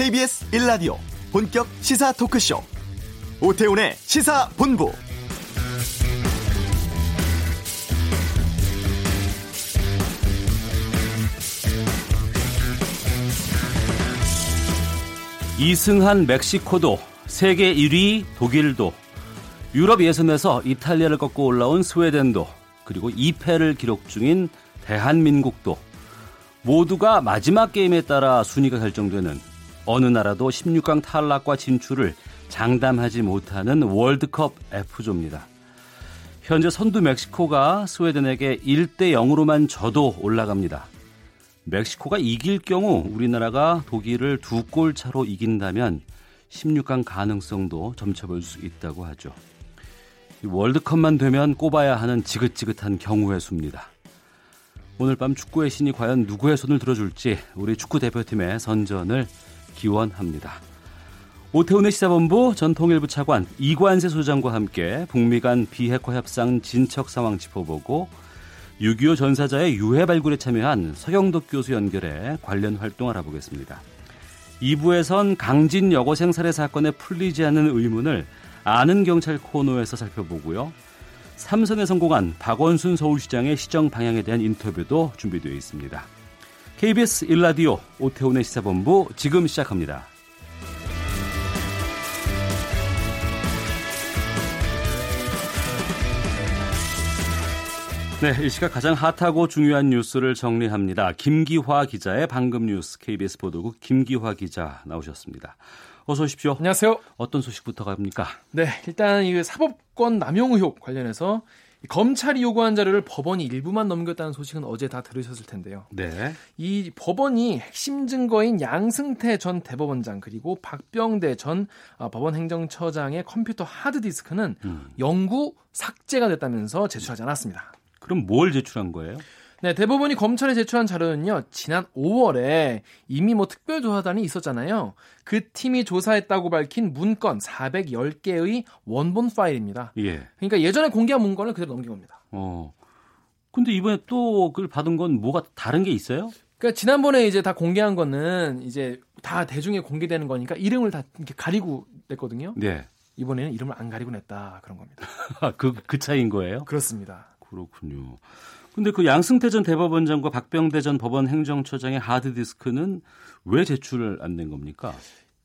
KBS 1라디오 본격 시사 토크쇼. 오태훈의 시사본부. 이승한 멕시코도 세계 1위 독일도 유럽 예선에서 이탈리아를 꺾고 올라온 스웨덴도 그리고 2패를 기록 중인 대한민국도 모두가 마지막 게임에 따라 순위가 결정되는 어느 나라도 16강 탈락과 진출을 장담하지 못하는 월드컵 F조입니다. 현재 선두 멕시코가 스웨덴에게 1대 0으로만 져도 올라갑니다. 멕시코가 이길 경우 우리나라가 독일을 두 골 차로 이긴다면 16강 가능성도 점쳐볼 수 있다고 하죠. 월드컵만 되면 꼽아야 하는 지긋지긋한 경우의 수입니다. 오늘 밤 축구의 신이 과연 누구의 손을 들어줄지 우리 축구 대표팀의 선전을 기원합니다. 오태훈의 시사본부 전 통일부 차관 이관세 소장과 함께 북미 간 비핵화 협상 진척 상황 짚어보고 6.25 전사자의 유해 발굴에 참여한 서경덕 교수 연결해 관련 활동 알아보겠습니다. 2부에선 강진 여고 생 살해 사건에 풀리지 않는 의문을 아는 경찰 코너에서 살펴보고요. 삼선에 성공한 박원순 서울시장의 시정 방향에 대한 인터뷰도 준비되어 있습니다. KBS 1라디오 오태훈의 시사본부 지금 시작합니다. 네, 이 시각 가장 핫하고 중요한 뉴스를 정리합니다. 김기화 기자의 방금 뉴스 KBS 보도국 김기화 기자 나오셨습니다. 어서 오십시오. 안녕하세요. 어떤 소식부터 갑니까? 네, 일단 이 사법권 남용 의혹 관련해서 검찰이 요구한 자료를 법원이 일부만 넘겼다는 소식은 어제 다 들으셨을 텐데요. 네. 이 법원이 핵심 증거인 양승태 전 대법원장 그리고 박병대 전 어, 법원 행정처장의 컴퓨터 하드디스크는 음. 영구 삭제가 됐다면서 제출하지 않았습니다. 그럼 뭘 제출한 거예요? 네, 대법원이 검찰에 제출한 자료는요, 지난 5월에 이미 뭐 특별조사단이 있었잖아요. 그 팀이 조사했다고 밝힌 문건 410개의 원본 파일입니다. 예. 그러니까 예전에 공개한 문건을 그대로 넘긴 겁니다. 어. 근데 이번에 또 그걸 받은 건 뭐가 다른 게 있어요? 그러니까 지난번에 이제 다 공개한 거는 이제 다 대중에 공개되는 거니까 이름을 다 이렇게 가리고 냈거든요. 네. 이번에는 이름을 안 가리고 냈다 그런 겁니다. 그, 그 차이인 거예요? 그렇습니다. 그렇군요. 근데 그 양승태 전 대법원장과 박병대 전 법원 행정처장의 하드디스크는 왜 제출을 안된 겁니까?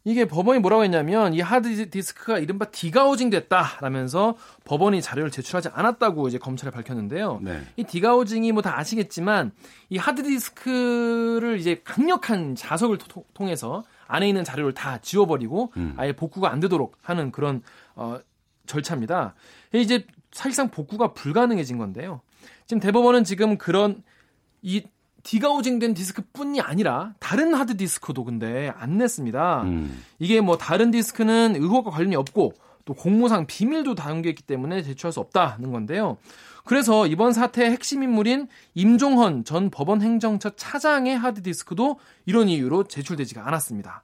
이게 법원이 뭐라고 했냐면 이 하드디스크가 이른바 디가우징 됐다라면서 법원이 자료를 제출하지 않았다고 이제 검찰에 밝혔는데요. 네. 이 디가우징이 뭐 다 아시겠지만 이 하드디스크를 이제 강력한 자석을 토, 통해서 안에 있는 자료를 다 지워버리고 음. 아예 복구가 안 되도록 하는 그런 어, 절차입니다. 이제 사실상 복구가 불가능해진 건데요. 지금 대법원은 지금 그런 이 degaussing된 디스크뿐이 아니라 다른 하드 디스크도 근데 안 냈습니다. 음. 이게 뭐 다른 디스크는 의혹과 관련이 없고 또 공무상 비밀도 담겨 있기 때문에 제출할 수 없다는 건데요. 그래서 이번 사태의 핵심 인물인 임종헌 전 법원 행정처 차장의 하드 디스크도 이런 이유로 제출되지가 않았습니다.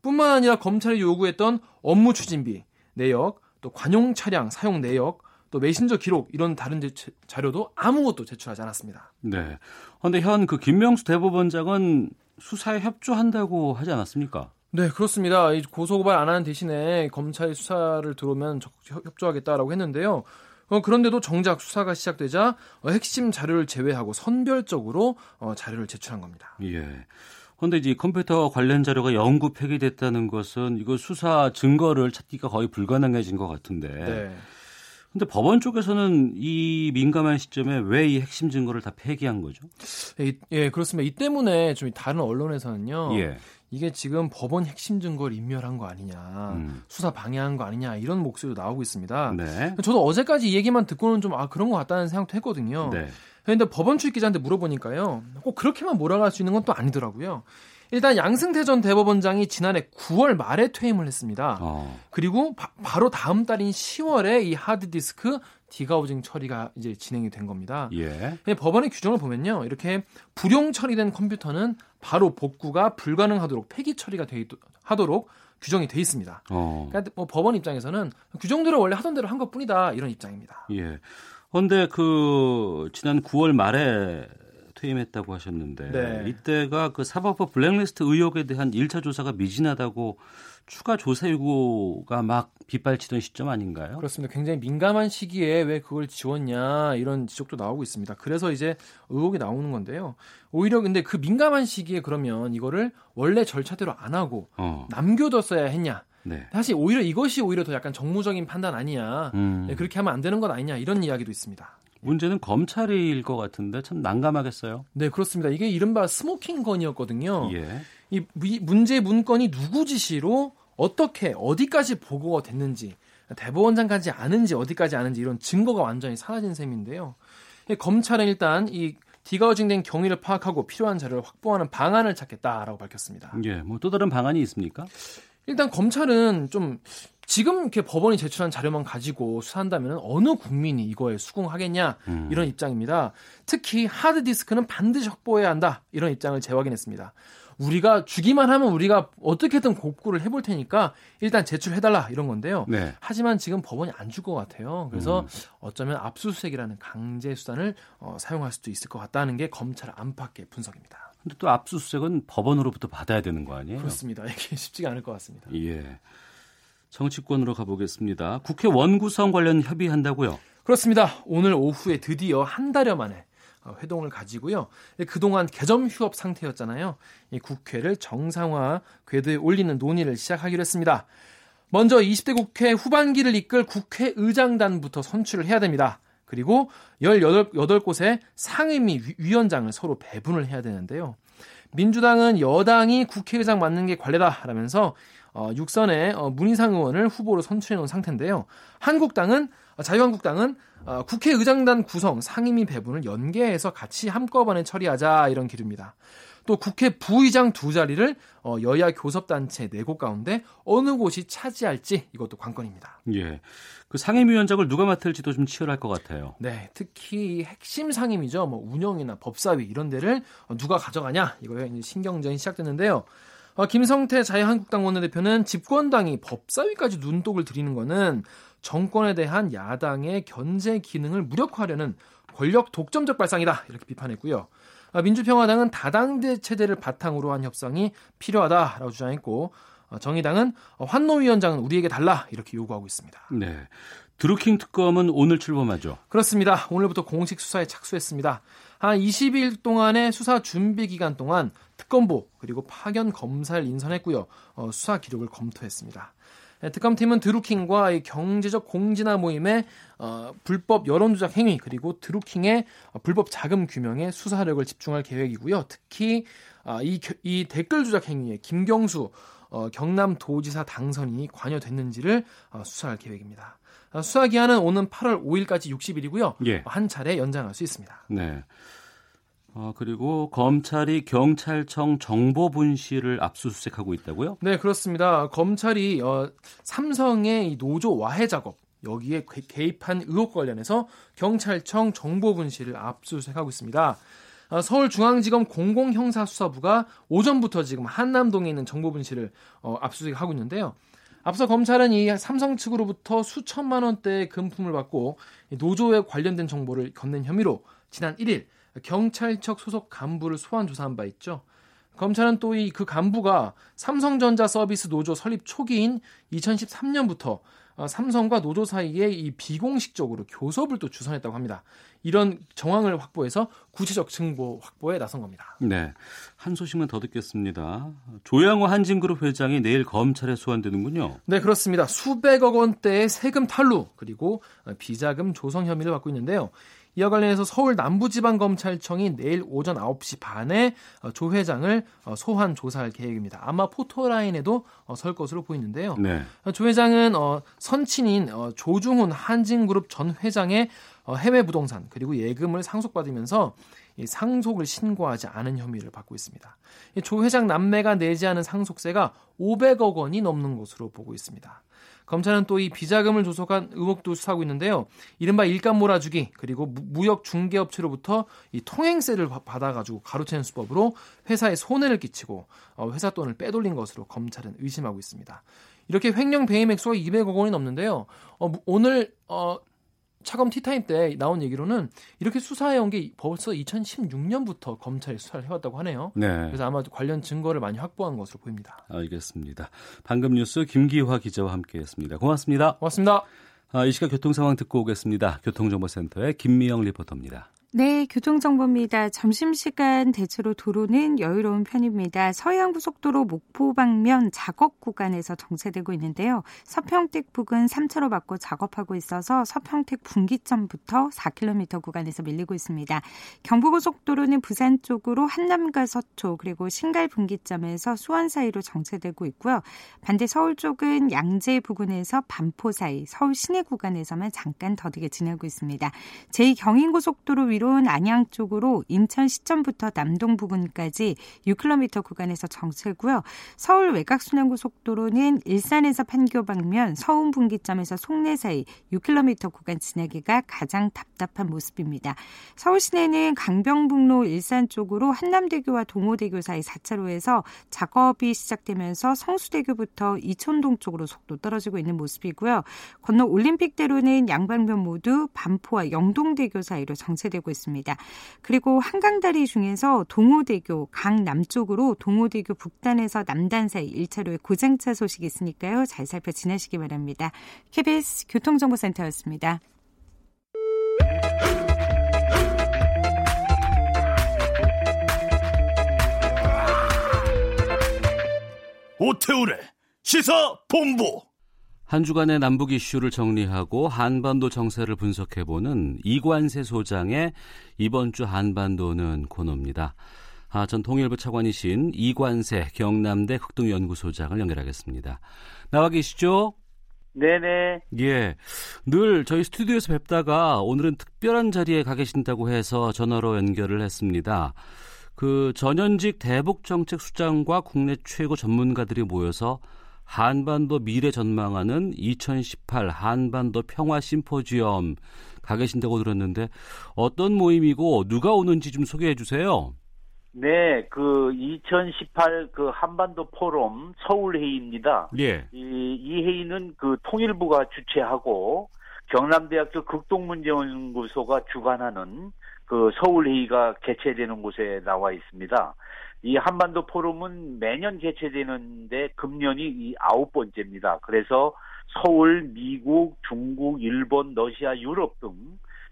뿐만 아니라 검찰이 요구했던 업무 추진비, 내역, 또 관용 차량 사용 내역, 또 메신저 기록 이런 다른 자료도 아무것도 제출하지 않았습니다. 네. 그런데 현 그 김명수 대법원장은 수사에 협조한다고 하지 않았습니까? 네, 그렇습니다. 고소고발 안 하는 대신에 검찰이 수사를 들어오면 협조하겠다라고 했는데요. 어, 그런데도 정작 수사가 시작되자 어, 핵심 자료를 제외하고 선별적으로 어, 자료를 제출한 겁니다. 예. 그런데 이제 컴퓨터 관련 자료가 영구 폐기됐다는 것은 이거 수사 증거를 찾기가 거의 불가능해진 것 같은데. 네. 근데 법원 쪽에서는 이 민감한 시점에 왜 이 핵심 증거를 다 폐기한 거죠? 예, 예, 그렇습니다. 이 때문에 좀 다른 언론에서는요. 예. 이게 지금 법원 핵심 증거를 인멸한 거 아니냐, 음. 수사 방해한 거 아니냐 이런 목소리도 나오고 있습니다. 네. 저도 어제까지 이 얘기만 듣고는 좀 아 그런 것 같다는 생각도 했거든요. 네. 그런데 법원 출입 기자한테 물어보니까요, 꼭 그렇게만 몰아갈 수 있는 건 또 아니더라고요. 일단 양승태 전 대법원장이 지난해 9월 말에 퇴임을 했습니다. 어. 그리고 바, 로 다음 달인 10월에 이 하드디스크 디가우징 처리가 이제 진행이 된 겁니다. 예. 법원의 규정을 보면요. 이렇게 불용 처리된 컴퓨터는 바로 복구가 불가능하도록 폐기 처리가 돼 있, 하도록 규정이 돼 있습니다. 어. 그러니까 뭐 법원 입장에서는 규정대로 원래 하던 대로 한 것뿐이다 이런 입장입니다. 예. 그런데 그 지난 9월 말에 퇴임했다고 하셨는데 네. 이때가 그 사법부 블랙리스트 의혹에 대한 1차 조사가 미진하다고 추가 조사 요구가 막 빗발치던 시점 아닌가요? 그렇습니다. 굉장히 민감한 시기에 왜 그걸 지웠냐 이런 지적도 나오고 있습니다. 그래서 이제 의혹이 나오는 건데요. 오히려 근데 그 민감한 시기에 그러면 이거를 원래 절차대로 안 하고 어. 남겨뒀어야 했냐? 네. 사실 오히려 이것이 오히려 더 약간 정무적인 판단 아니냐. 음. 네, 그렇게 하면 안 되는 것 아니냐 이런 이야기도 있습니다. 문제는 검찰일 것 같은데 참 난감하겠어요. 네, 그렇습니다. 이게 이른바 스모킹 건이었거든요. 예. 이 문제 문건이 누구 지시로 어떻게 어디까지 보고가 됐는지 대법원장까지 아는지 어디까지 아는지 이런 증거가 완전히 사라진 셈인데요. 검찰은 일단 이 디가 우징된 경위를 파악하고 필요한 자료를 확보하는 방안을 찾겠다라고 밝혔습니다. 예, 뭐 또 다른 방안이 있습니까? 일단 검찰은 좀 지금 이렇게 법원이 제출한 자료만 가지고 수사한다면 어느 국민이 이거에 수긍하겠냐 음. 이런 입장입니다. 특히 하드 디스크는 반드시 확보해야 한다 이런 입장을 재확인했습니다. 우리가 주기만 하면 우리가 어떻게든 복구를 해볼 테니까 일단 제출해달라 이런 건데요. 네. 하지만 지금 법원이 안 줄 것 같아요. 그래서 음. 어쩌면 압수수색이라는 강제 수단을 어, 사용할 수도 있을 것 같다는 게 검찰 안팎의 분석입니다. 근데 또 압수수색은 법원으로부터 받아야 되는 거 아니에요? 그렇습니다. 이게 쉽지가 않을 것 같습니다. 예. 정치권으로 가보겠습니다. 국회 원구성 관련 협의한다고요? 그렇습니다. 오늘 오후에 드디어 한 달여 만에 어, 회동을 가지고요. 그동안 개점 휴업 상태였잖아요. 이 국회를 정상화 궤도에 올리는 논의를 시작하기로 했습니다. 먼저 20대 국회 후반기를 이끌 국회의장단부터 선출을 해야 됩니다. 그리고 18, 8곳의 상임위 위원장을 서로 배분을 해야 되는데요. 민주당은 여당이 국회의장 맡는 게 관례다라면서 어, 육선의 어, 문희상 의원을 후보로 선출해 놓은 상태인데요. 한국당은 어, 자유한국당은 어, 국회의장단 구성 상임위 배분을 연계해서 같이 한꺼번에 처리하자 이런 기류입니다. 또 국회 부의장 두 자리를 어, 여야 교섭단체 네 곳 가운데 어느 곳이 차지할지 이것도 관건입니다. 예. 그 상임위원장을 누가 맡을지도 좀 치열할 것 같아요. 네. 특히 핵심 상임이죠. 뭐 운영이나 법사위 이런 데를 누가 가져가냐 이거에 신경전이 시작됐는데요. 어, 김성태 자유한국당 원내대표는 집권당이 법사위까지 눈독을 들이는 거는 정권에 대한 야당의 견제 기능을 무력화하려는 권력 독점적 발상이다 이렇게 비판했고요. 어, 민주평화당은 다당제 체제를 바탕으로 한 협상이 필요하다라고 주장했고 어, 정의당은 환노위원장은 우리에게 달라 이렇게 요구하고 있습니다. 네. 드루킹 특검은 오늘 출범하죠. 그렇습니다. 오늘부터 공식 수사에 착수했습니다. 한 20일 동안의 수사 준비 기간 동안 특검보 그리고 파견 검사를 인선했고요. 어, 수사 기록을 검토했습니다. 네, 특검팀은 드루킹과 경제적 공진화 모임의 어, 불법 여론조작 행위 그리고 드루킹의 어, 불법 자금 규명에 수사력을 집중할 계획이고요. 특히 어, 이, 이 댓글 조작 행위에 김경수 어, 경남도지사 당선인이 관여됐는지를 어, 수사할 계획입니다. 어, 수사 기한은 오는 8월 5일까지 60일이고요. 예. 한 차례 연장할 수 있습니다. 네. 어, 그리고 검찰이 경찰청 정보 분실을 압수수색하고 있다고요? 네, 그렇습니다. 검찰이 어, 삼성의 이 노조 와해 작업 여기에 개입한 의혹 관련해서 경찰청 정보 분실을 압수수색하고 있습니다. 어, 서울중앙지검 공공형사수사부가 오전부터 지금 한남동에 있는 정보 분실을 어, 압수수색하고 있는데요. 앞서 검찰은 이 삼성 측으로부터 수천만 원대의 금품을 받고 노조에 관련된 정보를 건넨 혐의로 지난 1일 경찰청 소속 간부를 소환 조사한 바 있죠. 검찰은 또 이 그 간부가 삼성전자 서비스 노조 설립 초기인 2013년부터 어, 삼성과 노조 사이에 이 비공식적으로 교섭을 또 주선했다고 합니다. 이런 정황을 확보해서 구체적 증거 확보에 나선 겁니다. 네. 한 소식만 더 듣겠습니다. 조양호 한진그룹 회장이 내일 검찰에 소환되는군요. 네, 그렇습니다. 수백억 원대의 세금 탈루 그리고 비자금 조성 혐의를 받고 있는데요. 이와 관련해서 서울 남부지방검찰청이 내일 오전 9시 반에 어, 조 회장을 어, 소환 조사할 계획입니다. 아마 포토라인에도 어, 설 것으로 보이는데요. 네. 조 회장은 선친인 조중훈 한진그룹 전 회장의 해외 부동산 그리고 예금을 상속받으면서 상속을 신고하지 않은 혐의를 받고 있습니다. 조 회장 남매가 내지 않은 상속세가 500억 원이 넘는 것으로 보고 있습니다. 검찰은 또 이 비자금을 조속한 의혹도 수사하고 있는데요. 이른바 일감 몰아주기 그리고 무역 중개업체로부터 이 통행세를 받아가지고 가로채는 수법으로 회사에 손해를 끼치고 어, 회사 돈을 빼돌린 것으로 검찰은 의심하고 있습니다. 이렇게 횡령 배임 액수가 200억 원이 넘는데요. 어, 오늘 어, 차검 티타임 때 나온 얘기로는 이렇게 수사해온 게 벌써 2016년부터 검찰이 수사를 해왔다고 하네요. 네. 그래서 아마 관련 증거를 많이 확보한 것으로 보입니다. 알겠습니다. 방금 뉴스 김기화 기자와 함께했습니다. 고맙습니다. 고맙습니다. 아, 이 시각 교통 상황 듣고 오겠습니다. 교통정보센터의 김미영 리포터입니다. 네, 교통정보입니다. 점심시간 대체로 도로는 여유로운 편입니다. 서해안고속도로 목포 방면 작업 구간에서 정체되고 있는데요. 서평택 부근 3차로 받고 작업하고 있어서 서평택 분기점부터 4km 구간에서 밀리고 있습니다. 경부고속도로는 부산 쪽으로 한남과 서초 그리고 신갈 분기점에서 수원 사이로 정체되고 있고요. 반대 서울 쪽은 양재 부근에서 반포 사이, 서울 시내 구간에서만 잠깐 더디게 지나고 있습니다. 제2경인고속도로 위로 이로운 안양 쪽으로 인천 시점부터 남동 부근까지 6km 구간에서 정체고요. 서울 외곽순환고속도로는 일산에서 판교 방면 서운 분기점에서 송내 사이 6km 구간 지나기가 가장 답답한 모습입니다. 서울 시내는 강병북로 일산 쪽으로 한남대교와 동호대교 사이 4차로에서 작업이 시작되면서 성수대교부터 이촌동 쪽으로 속도 떨어지고 있는 모습이고요. 건너 올림픽대로는 양방면 모두 반포와 영동대교 사이로 정체되고 있습니다. 그리고 한강다리 중에서 동호대교 강 남쪽으로 동호대교 북단에서 남단 사이 1차로에 고장차 소식이 있으니까요. 잘 살펴 지나시기 바랍니다. KBS 교통정보센터였습니다. 오태우래 시사 본부 한 주간의 남북 이슈를 정리하고 한반도 정세를 분석해보는 이관세 소장의 이번 주 한반도는 코너입니다. 아, 전 통일부 차관이신 이관세 경남대 극동연구소장을 연결하겠습니다. 나와 계시죠? 네네. 예. 늘 저희 스튜디오에서 뵙다가 오늘은 특별한 자리에 가 계신다고 해서 전화로 연결을 했습니다. 그 전현직 대북정책 수장과 국내 최고 전문가들이 모여서 한반도 미래 전망하는 2018 한반도 평화 심포지엄 가 계신다고 들었는데 어떤 모임이고 누가 오는지 좀 소개해 주세요. 네, 그 2018 그 한반도 포럼 서울 회의입니다. 예. 이, 이 회의는 그 통일부가 주최하고 경남대학교 극동문제연구소가 주관하는 그 서울 회의가 개최되는 곳에 나와 있습니다. 이 한반도 포럼은 매년 개최되는데 금년이 이 아홉 번째입니다. 그래서 서울, 미국, 중국, 일본, 러시아, 유럽 등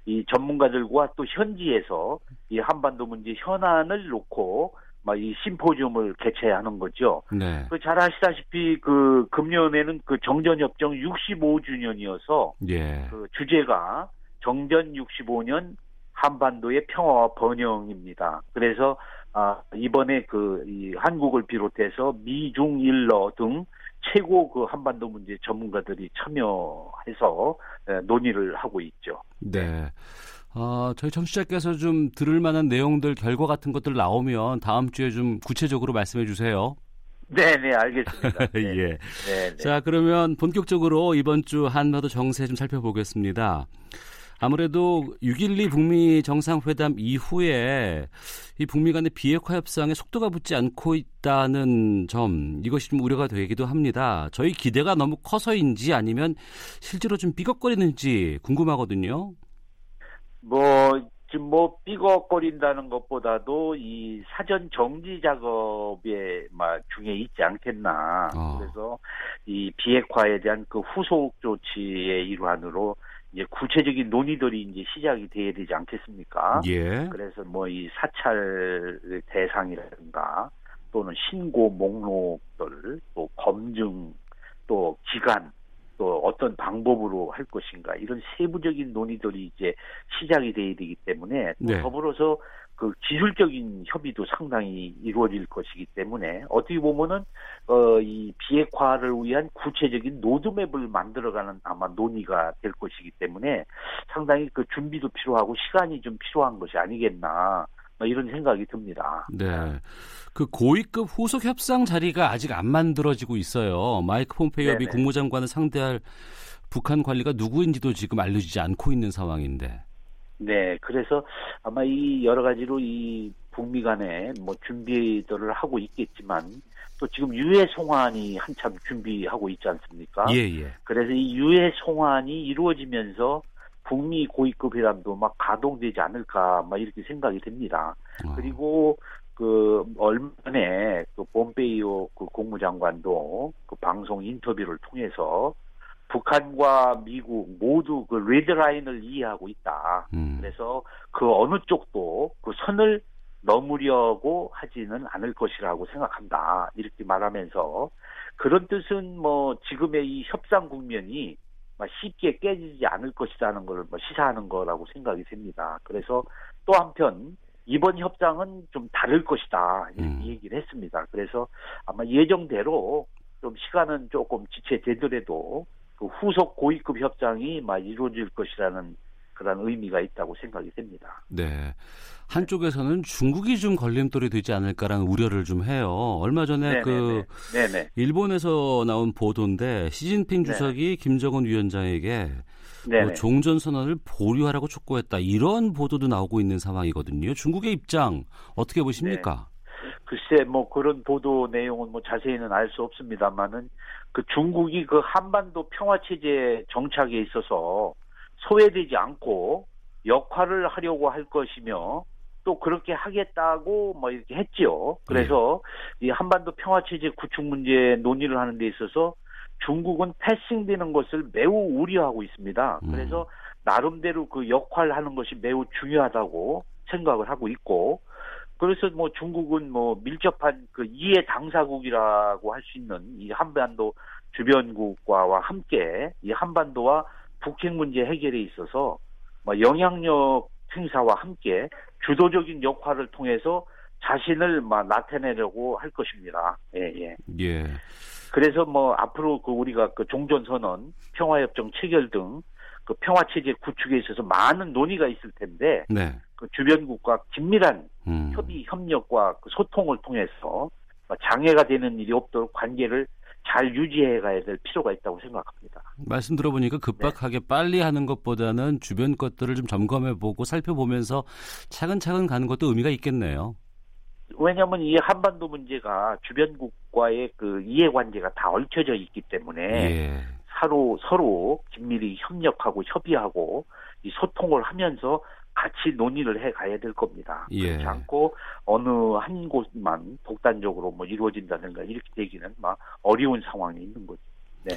이 전문가들과 또 현지에서 이 한반도 문제 현안을 놓고 막 이 심포지움을 개최하는 거죠. 네. 그잘 아시다시피 그 금년에는 그 정전협정 65주년이어서 예. 그 주제가 정전 65년 한반도의 평화와 번영입니다. 그래서 아, 이번에 그, 이 한국을 비롯해서 미 중 일러 등 최고 그 한반도 문제 전문가들이 참여해서 논의를 하고 있죠. 네. 어, 저희 청취자께서 좀 들을 만한 내용들, 결과 같은 것들 나오면 다음 주에 좀 구체적으로 말씀해 주세요. 네, 네, 알겠습니다. 네. 예. 네, 네. 자, 그러면 본격적으로 이번 주 한반도 정세 좀 살펴보겠습니다. 아무래도 6.12 북미 정상회담 이후에 이 북미 간의 비핵화 협상에 속도가 붙지 않고 있다는 점 이것이 좀 우려가 되기도 합니다. 저희 기대가 너무 커서인지 아니면 실제로 좀 삐걱거리는지 궁금하거든요. 뭐 지금 뭐 삐걱거린다는 것보다도 이 사전 정지 작업에 막 중에 있지 않겠나. 어. 그래서 이 비핵화에 대한 그 후속 조치의 일환으로 이제 구체적인 논의들이 이제 시작이 돼야 되지 않겠습니까? 예. 그래서 뭐 이 사찰 대상이라든가 또는 신고 목록들 또 검증 또 기간 또 어떤 방법으로 할 것인가 이런 세부적인 논의들이 이제 시작이 돼야 되기 때문에 또 네. 더불어서 그 기술적인 협의도 상당히 이루어질 것이기 때문에 어떻게 보면은 어 이 비핵화를 위한 구체적인 로드맵을 만들어가는 아마 논의가 될 것이기 때문에 상당히 그 준비도 필요하고 시간이 좀 필요한 것이 아니겠나 뭐 이런 생각이 듭니다. 네. 그 고위급 후속 협상 자리가 아직 안 만들어지고 있어요. 마이크 폼페이오 미 국무장관을 상대할 북한 관리가 누구인지도 지금 알려지지 않고 있는 상황인데. 네, 그래서 아마 이 여러 가지로 이 북미 간에 뭐 준비들을 하고 있겠지만 또 지금 유해 송환이 한참 준비하고 있지 않습니까? 예, 예. 그래서 이 유해 송환이 이루어지면서 북미 고위급 회담도 막 가동되지 않을까 막 이렇게 생각이 됩니다. 어. 그리고 그 얼마 전에 그 봄베이오 그 국무장관도 그 방송 인터뷰를 통해서 북한과 미국 모두 그 레드라인을 이해하고 있다. 음. 그래서 그 어느 쪽도 그 선을 넘으려고 하지는 않을 것이라고 생각한다. 이렇게 말하면서 그런 뜻은 뭐 지금의 이 협상 국면이 쉽게 깨지지 않을 것이라는 걸뭐 시사하는 거라고 생각이 됩니다. 그래서 또 한편 이번 협상은 좀 다를 것이다 이렇게 음. 얘기를 했습니다. 그래서 아마 예정대로 좀 시간은 조금 지체되더라도 그 후속 고위급 협상이 막 이루어질 것이라는 그런 의미가 있다고 생각이 됩니다. 네. 한쪽에서는 중국이 좀 걸림돌이 되지 않을까라는 우려를 좀 해요. 얼마 전에 네네네. 그 네네. 일본에서 나온 보도인데 시진핑 주석이 네네. 김정은 위원장에게 뭐 종전 선언을 보류하라고 촉구했다. 이런 보도도 나오고 있는 상황이거든요. 중국의 입장 어떻게 보십니까? 네. 글쎄 뭐 그런 보도 내용은 뭐 자세히는 알 수 없습니다만은 그 중국이 그 한반도 평화 체제 정착에 있어서 소외되지 않고 역할을 하려고 할 것이며 또 그렇게 하겠다고 뭐 이렇게 했지요. 그래서 네. 이 한반도 평화 체제 구축 문제 논의를 하는 데 있어서 중국은 패싱되는 것을 매우 우려하고 있습니다. 음. 그래서 나름대로 그 역할을 하는 것이 매우 중요하다고 생각을 하고 있고 그래서 뭐 중국은 뭐 밀접한 그 이해 당사국이라고 할 수 있는 이 한반도 주변국과와 함께 이 한반도와 북핵 문제 해결에 있어서 뭐 영향력 행사와 함께 주도적인 역할을 통해서 자신을 막 나타내려고 할 것입니다. 예, 예. 예. 그래서 뭐 앞으로 그 우리가 그 종전 선언, 평화협정 체결 등 그 평화 체제 구축에 있어서 많은 논의가 있을 텐데 네. 그 주변국과 긴밀한 음. 협의 협력과 그 소통을 통해서 장애가 되는 일이 없도록 관계를 잘 유지해 가야 될 필요가 있다고 생각합니다. 말씀 들어보니까 급박하게 네. 빨리 하는 것보다는 주변 것들을 좀 점검해 보고 살펴보면서 차근차근 가는 것도 의미가 있겠네요. 왜냐하면 이 한반도 문제가 주변국과의 그 이해관계가 다 얽혀져 있기 때문에 예. 서로 서로 긴밀히 협력하고 협의하고 이 소통을 하면서 같이 논의를 해 가야 될 겁니다. 예. 그렇지 않고 어느 한 곳만 독단적으로 뭐 이루어진다든가 이렇게 되기는 막 어려운 상황이 있는 거죠. 네.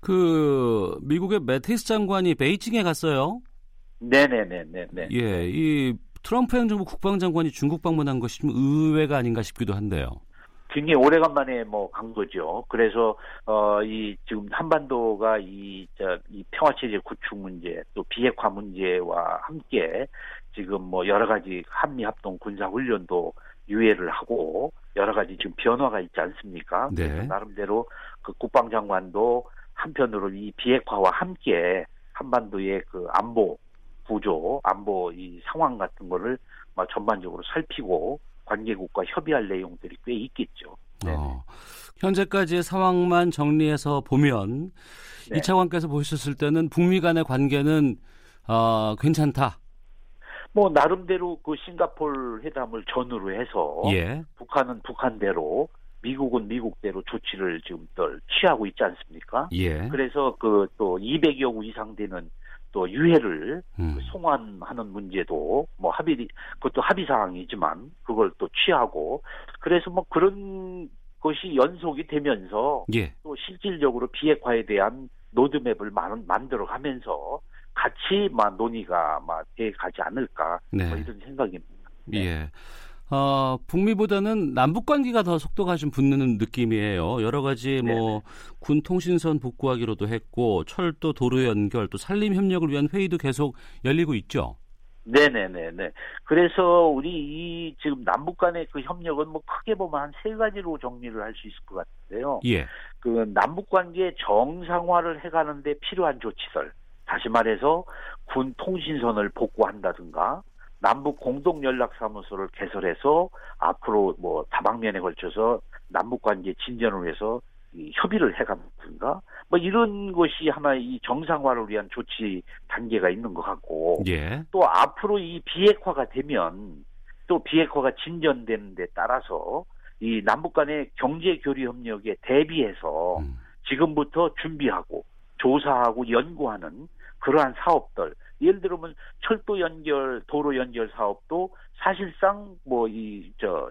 그 미국의 매티스 장관이 베이징에 갔어요. 네네네네. 네. 예, 이 트럼프 행정부 국방장관이 중국 방문한 것이 좀 의외가 아닌가 싶기도 한데요. 굉장히 오래간만에 뭐 간 거죠. 그래서 어 이 지금 한반도가 이 저 이 평화 체제 구축 문제 또 비핵화 문제와 함께 지금 뭐 여러 가지 한미 합동 군사 훈련도 유예를 하고 여러 가지 지금 변화가 있지 않습니까? 네. 나름대로 그 국방장관도 한편으로 이 비핵화와 함께 한반도의 그 안보 구조, 안보 이 상황 같은 거를 막 전반적으로 살피고 관계국과 협의할 내용들이 꽤 있겠죠. 어, 현재까지의 상황만 정리해서 보면 네. 이 차관께서 보셨을 때는 북미 간의 관계는 어, 괜찮다. 뭐 나름대로 그 싱가폴 회담을 전후로 해서 예. 북한은 북한대로 미국은 미국대로 조치를 지금 취하고 있지 않습니까? 예. 그래서 그 또 200여 구 이상 되는 또 유해를 음. 송환하는 문제도 뭐 합의 그것도 합의 사항이지만 그걸 또 취하고 그래서 뭐 그런 것이 연속이 되면서 예. 또 실질적으로 비핵화에 대한 로드맵을 만들어 가면서 같이 막 논의가 막 돼 가지 않을까 네. 뭐 이런 생각입니다. 네. 예. 어, 북미보다는 남북 관계가 더 속도가 좀 붙는 느낌이에요. 여러 가지 뭐 군 통신선 복구하기로도 했고 철도 도로 연결 또 산림 협력을 위한 회의도 계속 열리고 있죠. 네네네네. 그래서 우리 이 지금 남북 간의 그 협력은 뭐 크게 보면 한 세 가지로 정리를 할 수 있을 것 같은데요. 예. 그 남북 관계 정상화를 해가는데 필요한 조치들. 다시 말해서 군 통신선을 복구한다든가 남북 공동 연락 사무소를 개설해서 앞으로 뭐 다방면에 걸쳐서 남북 관계 진전을 위해서 이 협의를 해가든가 뭐 이런 것이 하나 이 정상화를 위한 조치 단계가 있는 것 같고 예. 또 앞으로 이 비핵화가 되면 또 비핵화가 진전되는 데 따라서 이 남북 간의 경제 교류 협력에 대비해서 음. 지금부터 준비하고 조사하고 연구하는 그러한 사업들 예를 들면 철도 연결, 도로 연결 사업도 사실상 뭐 이 저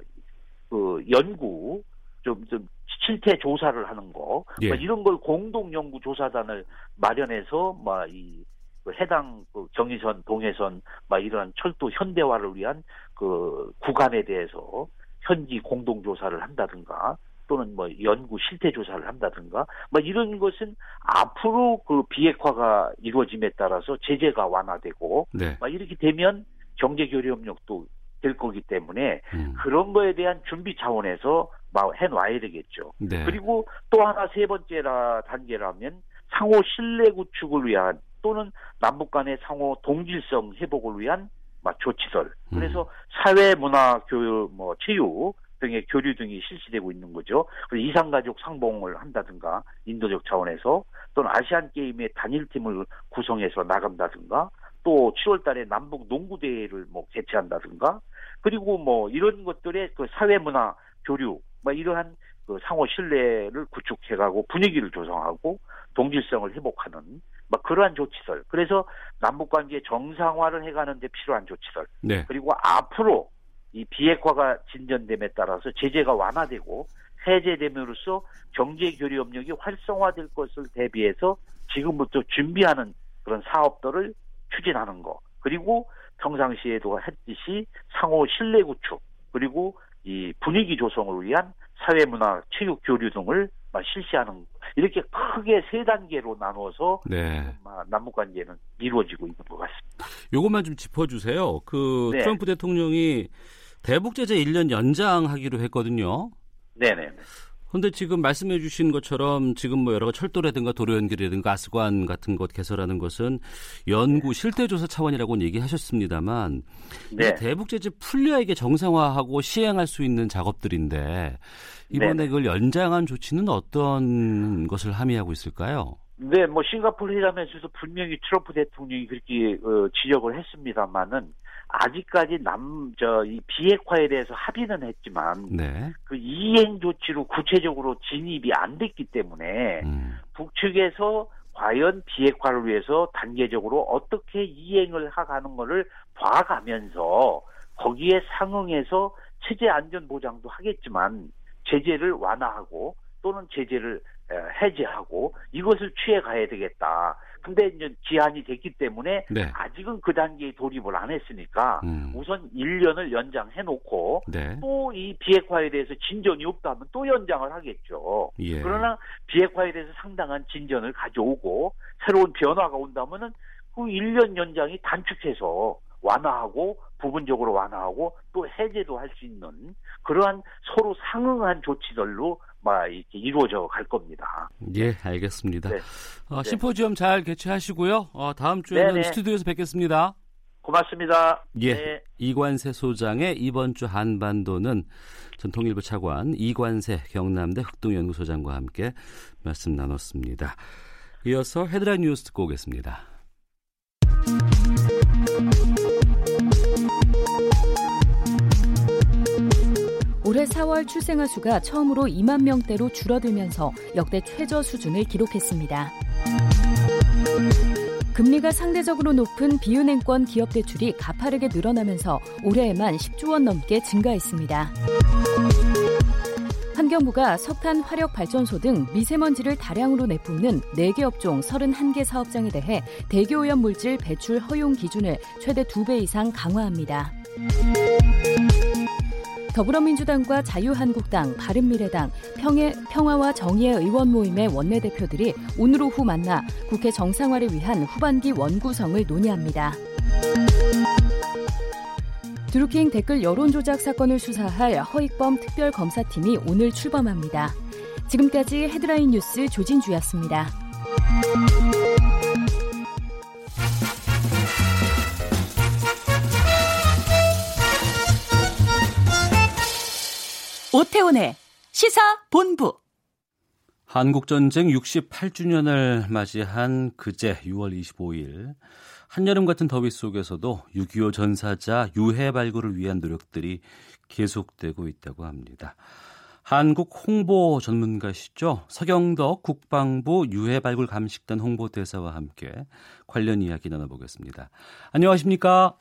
그 연구 좀, 좀 실태 조사를 하는 거 예. 뭐 이런 걸 공동 연구 조사단을 마련해서 뭐이 그 해당 그 경의선, 동해선 막 이러한 철도 현대화를 위한 그 구간에 대해서 현지 공동 조사를 한다든가 또는 뭐 연구 실태 조사를 한다든가 뭐 이런 것은 앞으로 그 비핵화가 이루어짐에 따라서 제재가 완화되고 네. 막 이렇게 되면 경제 교류 협력도 될 거기 때문에 음. 그런 거에 대한 준비 차원에서 막 해놔야 되겠죠. 네. 그리고 또 하나 세 번째라 단계라면 상호 신뢰 구축을 위한 또는 남북 간의 상호 동질성 회복을 위한 막 조치설. 그래서 음. 사회 문화 교육 뭐 체육 등의 교류 등이 실시되고 있는 거죠. 그리고 이상가족 상봉을 한다든가 인도적 차원에서 또는 아시안 게임의 단일팀을 구성해서 나간다든가 또 7월 달에 남북 농구 대회를 뭐 개최한다든가 그리고 뭐 이런 것들의 그 사회 문화 교류 뭐 이러한 그 상호 신뢰를 구축해가고 분위기를 조성하고 동질성을 회복하는 뭐 그러한 조치설. 그래서 남북 관계 정상화를 해가는데 필요한 조치설. 네. 그리고 앞으로 이 비핵화가 진전됨에 따라서 제재가 완화되고 해제됨으로써 경제 교류 협력이 활성화될 것을 대비해서 지금부터 준비하는 그런 사업들을 추진하는 거. 그리고 평상시에도 했듯이 상호 신뢰 구축 그리고 이 분위기 조성을 위한 사회 문화 체육 교류 등을 실시하는 이렇게 크게 세 단계로 나눠서 네. 남북 관계는 이루어지고 있는 것 같습니다. 요것만 좀 짚어주세요. 그 네. 트럼프 대통령이 대북 제재 1년 연장하기로 했거든요. 네네. 근데 지금 말씀해 주신 것처럼 지금 뭐 여러 철도라든가 도로 연결이라든가 가스관 같은 것 개설하는 것은 연구 실태 조사 차원이라고는 얘기하셨습니다만 네. 대북 제재 풀려야 이게 정상화하고 시행할 수 있는 작업들인데 이번에 네 그걸 연장한 조치는 어떤 것을 함의하고 있을까요? 네, 뭐 싱가포르 회담에서 분명히 트럼프 대통령이 그렇게 어, 지적을 했습니다만은 아직까지 남 저 이 비핵화에 대해서 합의는 했지만 네. 그 이행 조치로 구체적으로 진입이 안 됐기 때문에 음. 북측에서 과연 비핵화를 위해서 단계적으로 어떻게 이행을 하가는 것을 봐가면서 거기에 상응해서 체제 안전 보장도 하겠지만 제재를 완화하고 또는 제재를 해제하고 이것을 취해 가야 되겠다. 근데 이제 기한이 됐기 때문에 네. 아직은 그 단계에 돌입을 안 했으니까 음. 우선 1년을 연장해 놓고 네. 또이 비핵화에 대해서 진전이 없다면 또 연장을 하겠죠. 예. 그러나 비핵화에 대해서 상당한 진전을 가져오고 새로운 변화가 온다면은 그 1년 연장이 단축해서 완화하고 부분적으로 완화하고 또 해제도 할 수 있는 그러한 서로 상응한 조치들로 막 이렇게 이루어져 갈 겁니다. 예, 알겠습니다. 네. 어, 네. 심포지엄 잘 개최하시고요. 어, 다음 주에는 네네. 스튜디오에서 뵙겠습니다. 고맙습니다. 예, 네. 이관세 소장의 이번 주 한반도는 전통일보 차관 이관세 경남대 흑동연구소장과 함께 말씀 나눴습니다. 이어서 헤드라인 뉴스 듣고 오겠습니다. 올해 4월 출생아 수가 처음으로 2만 명대로 줄어들면서 역대 최저 수준을 기록했습니다. 금리가 상대적으로 높은 비은행권 기업 대출이 가파르게 늘어나면서 올해에만 10조 원 넘게 증가했습니다. 환경부가 석탄 화력 발전소 등 미세먼지를 다량으로 내뿜는 4개 업종 31개 사업장에 대해 대기오염 물질 배출 허용 기준을 최대 2배 이상 강화합니다. 더불어민주당과 자유한국당, 바른미래당, 평해, 평화와 정의의 의원 모임의 원내대표들이 오늘 오후 만나 국회 정상화를 위한 후반기 원구성을 논의합니다. 드루킹 댓글 여론조작 사건을 수사할 허익범 특별검사팀이 오늘 출범합니다. 지금까지 헤드라인 뉴스 조진주였습니다. 오태훈의 시사본부. 한국전쟁 68주년을 맞이한 그제 6월 25일 한여름 같은 더위 속에서도 6.25 전사자 유해 발굴을 위한 노력들이 계속되고 있다고 합니다. 한국 홍보 전문가시죠. 서경덕 국방부 유해 발굴 감식단 홍보대사와 함께 관련 이야기 나눠보겠습니다. 안녕하십니까?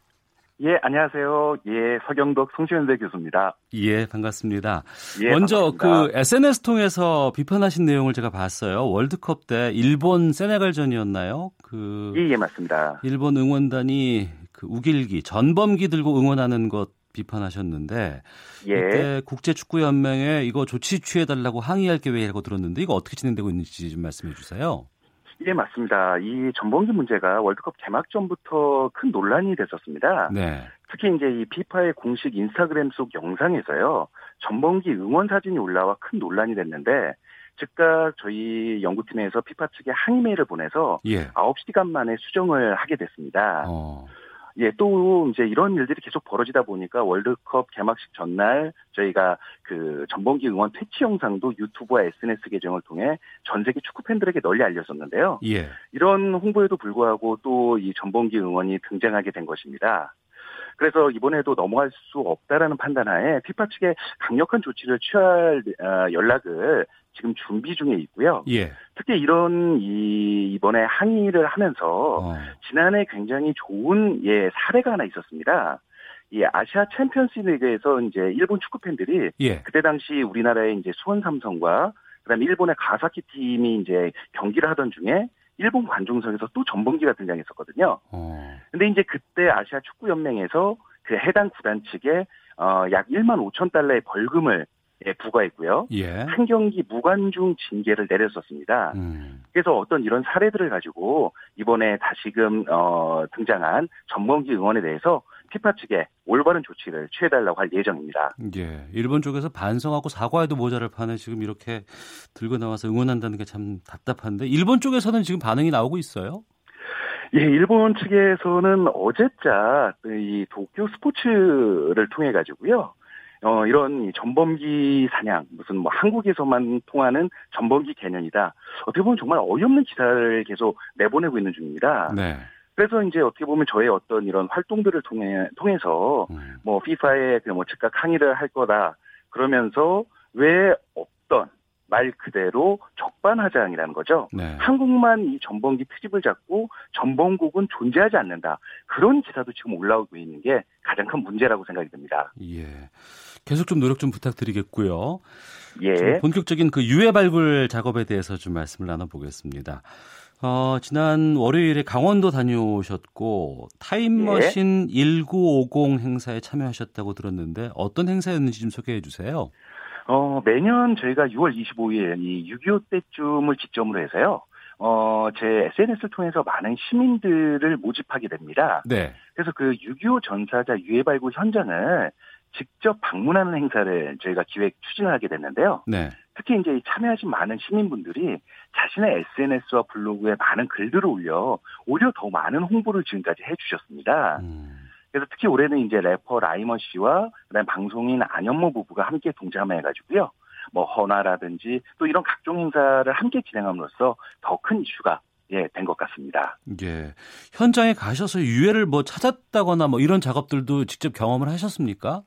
예, 안녕하세요. 예, 서경덕 송시현대 교수입니다. 예, 반갑습니다. 예, 먼저 반갑습니다. 그 SNS 통해서 비판하신 내용을 제가 봤어요. 월드컵 때 일본 세네갈전이었나요? 그 예, 예, 맞습니다. 일본 응원단이 그 우길기, 전범기 들고 응원하는 것 비판하셨는데 예. 이때 국제축구연맹에 이거 조치 취해달라고 항의할 계획이라고 들었는데 이거 어떻게 진행되고 있는지 좀 말씀해 주세요. 예, 맞습니다. 이 전범기 문제가 월드컵 개막 전부터 큰 논란이 됐었습니다. 네. 특히 이제 이 피파의 공식 인스타그램 속 영상에서요. 전범기 응원 사진이 올라와 큰 논란이 됐는데 즉각 저희 연구팀에서 피파 측에 항의 메일을 보내서 예. 9시간 만에 수정을 하게 됐습니다. 어. 예, 또 이제 이런 일들이 계속 벌어지다 보니까 월드컵 개막식 전날 저희가 그 전범기 응원 퇴치 영상도 유튜브와 SNS 계정을 통해 전 세계 축구 팬들에게 널리 알렸었는데요. 예. 이런 홍보에도 불구하고 또 이 전범기 응원이 등장하게 된 것입니다. 그래서 이번에도 넘어갈 수 없다라는 판단하에 피파 측에 강력한 조치를 취할 어, 연락을 지금 준비 중에 있고요. 예. 특히 이런 이 이번에 항의를 하면서 어. 지난해 굉장히 좋은 예 사례가 하나 있었습니다. 이 아시아 챔피언스 리그에서 이제 일본 축구 팬들이 예. 그때 당시 우리나라의 이제 수원 삼성과 그다음에 일본의 가와사키 팀이 이제 경기를 하던 중에 일본 관중석에서 또 전범기가 등장했었거든요. 어. 근데 이제 그때 아시아 축구 연맹에서 그 해당 구단 측에 어 약 1만 5천 달러의 벌금을 예, 부과했고요. 예. 한 경기 무관중 징계를 내렸었습니다. 음. 그래서 어떤 이런 사례들을 가지고 이번에 다시금 어, 등장한 전범기 응원에 대해서 피파 측에 올바른 조치를 취해달라고 할 예정입니다. 예, 일본 쪽에서 반성하고 사과에도 모자를 파는 지금 이렇게 들고 나와서 응원한다는 게 참 답답한데 일본 쪽에서는 지금 반응이 나오고 있어요? 예, 일본 측에서는 어제자 이 도쿄 스포츠를 통해 가지고요. 어, 이런 전범기 사냥, 무슨 뭐 한국에서만 통하는 전범기 개념이다. 어떻게 보면 정말 어이없는 기사를 계속 내보내고 있는 중입니다. 네. 그래서 이제 어떻게 보면 저의 어떤 이런 활동들을 통해, 통해서 음. 뭐 피파에 그뭐 즉각 항의를 할 거다. 그러면서 왜 없던 말 그대로 적반하장이라는 거죠. 네. 한국만 이 전범기 트집을 잡고 전범국은 존재하지 않는다. 그런 기사도 지금 올라오고 있는 게 가장 큰 문제라고 생각이 듭니다. 예. 계속 좀 노력 좀 부탁드리겠고요. 예. 본격적인 그 유해 발굴 작업에 대해서 좀 말씀을 나눠보겠습니다. 어, 지난 월요일에 강원도 다녀오셨고 타임머신 예. 1950 행사에 참여하셨다고 들었는데 어떤 행사였는지 좀 소개해 주세요. 어, 매년 저희가 6월 25일 이 6.25 때쯤을 기점으로 해서요. 어, 제 SNS를 통해서 많은 시민들을 모집하게 됩니다. 네. 그래서 그 6.25 전사자 유해 발굴 현장을 직접 방문하는 행사를 저희가 기획 추진하게 됐는데요. 네. 특히 이제 참여하신 많은 시민분들이 자신의 SNS와 블로그에 많은 글들을 올려 오히려 더 많은 홍보를 지금까지 해주셨습니다. 음. 그래서 특히 올해는 이제 래퍼 라이머 씨와 그다음 방송인 안현모 부부가 함께 동참해가지고요. 뭐 헌화라든지 또 이런 각종 행사를 함께 진행함으로써 더 큰 이슈가 예, 된 것 같습니다. 예. 현장에 가셔서 유해를 뭐 찾았다거나 뭐 이런 작업들도 직접 경험을 하셨습니까?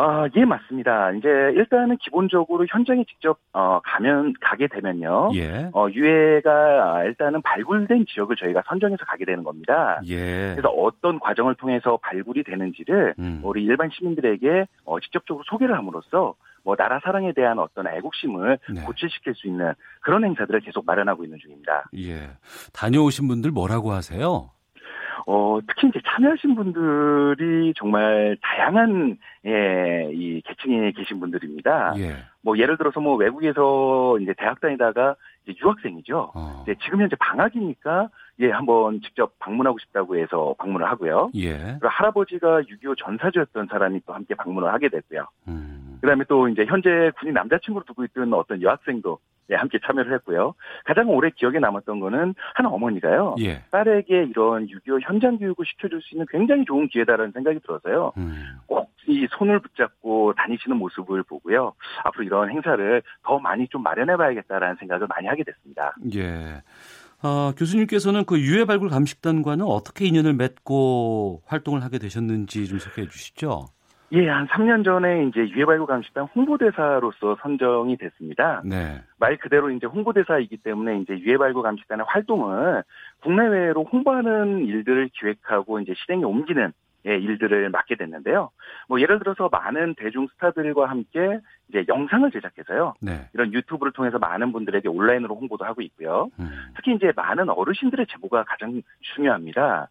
아, 예, 맞습니다. 이제 일단은 기본적으로 현장에 직접 어 가면 가게 되면요. 예. 어 유해가 일단은 발굴된 지역을 저희가 선정해서 가게 되는 겁니다. 예. 그래서 어떤 과정을 통해서 발굴이 되는지를 음. 우리 일반 시민들에게 어 직접적으로 소개를 함으로써 뭐 나라 사랑에 대한 어떤 애국심을 네. 고취시킬 수 있는 그런 행사들을 계속 마련하고 있는 중입니다. 예. 다녀오신 분들 뭐라고 하세요? 어, 특히 이제 참여하신 분들이 정말 다양한, 예, 이 계층에 계신 분들입니다. 예. 뭐 예를 들어서 뭐 외국에서 이제 대학 다니다가 이제 유학생이죠. 어. 이제 지금 현재 방학이니까 예, 한번 직접 방문하고 싶다고 해서 방문을 하고요. 예. 그리고 할아버지가 6.25 전사주였던 사람이 또 함께 방문을 하게 됐고요. 음. 그 다음에 또 이제 현재 군인 남자친구로 두고 있던 어떤 여학생도 예, 함께 참여를 했고요. 가장 오래 기억에 남았던 거는 한 어머니가요. 예. 딸에게 이런 6.25 현장 교육을 시켜줄 수 있는 굉장히 좋은 기회다라는 생각이 들어서요. 음. 꼭이 손을 붙잡고 다니시는 모습을 보고요. 앞으로 이런 행사를 더 많이 좀 마련해봐야겠다라는 생각을 많이 하게 됐습니다. 예. 어, 교수님께서는 그 유해 발굴 감식단과는 어떻게 인연을 맺고 활동을 하게 되셨는지 좀 소개해 주시죠. 예, 한 3년 전에 이제 유해발굴 감식단 홍보대사로서 선정이 됐습니다. 네. 말 그대로 이제 홍보대사이기 때문에 이제 유해발굴 감식단의 활동을 국내외로 홍보하는 일들을 기획하고 이제 실행에 옮기는 예, 일들을 맡게 됐는데요. 뭐 예를 들어서 많은 대중 스타들과 함께 이제 영상을 제작해서요. 네. 이런 유튜브를 통해서 많은 분들에게 온라인으로 홍보도 하고 있고요. 음. 특히 이제 많은 어르신들의 제보가 가장 중요합니다.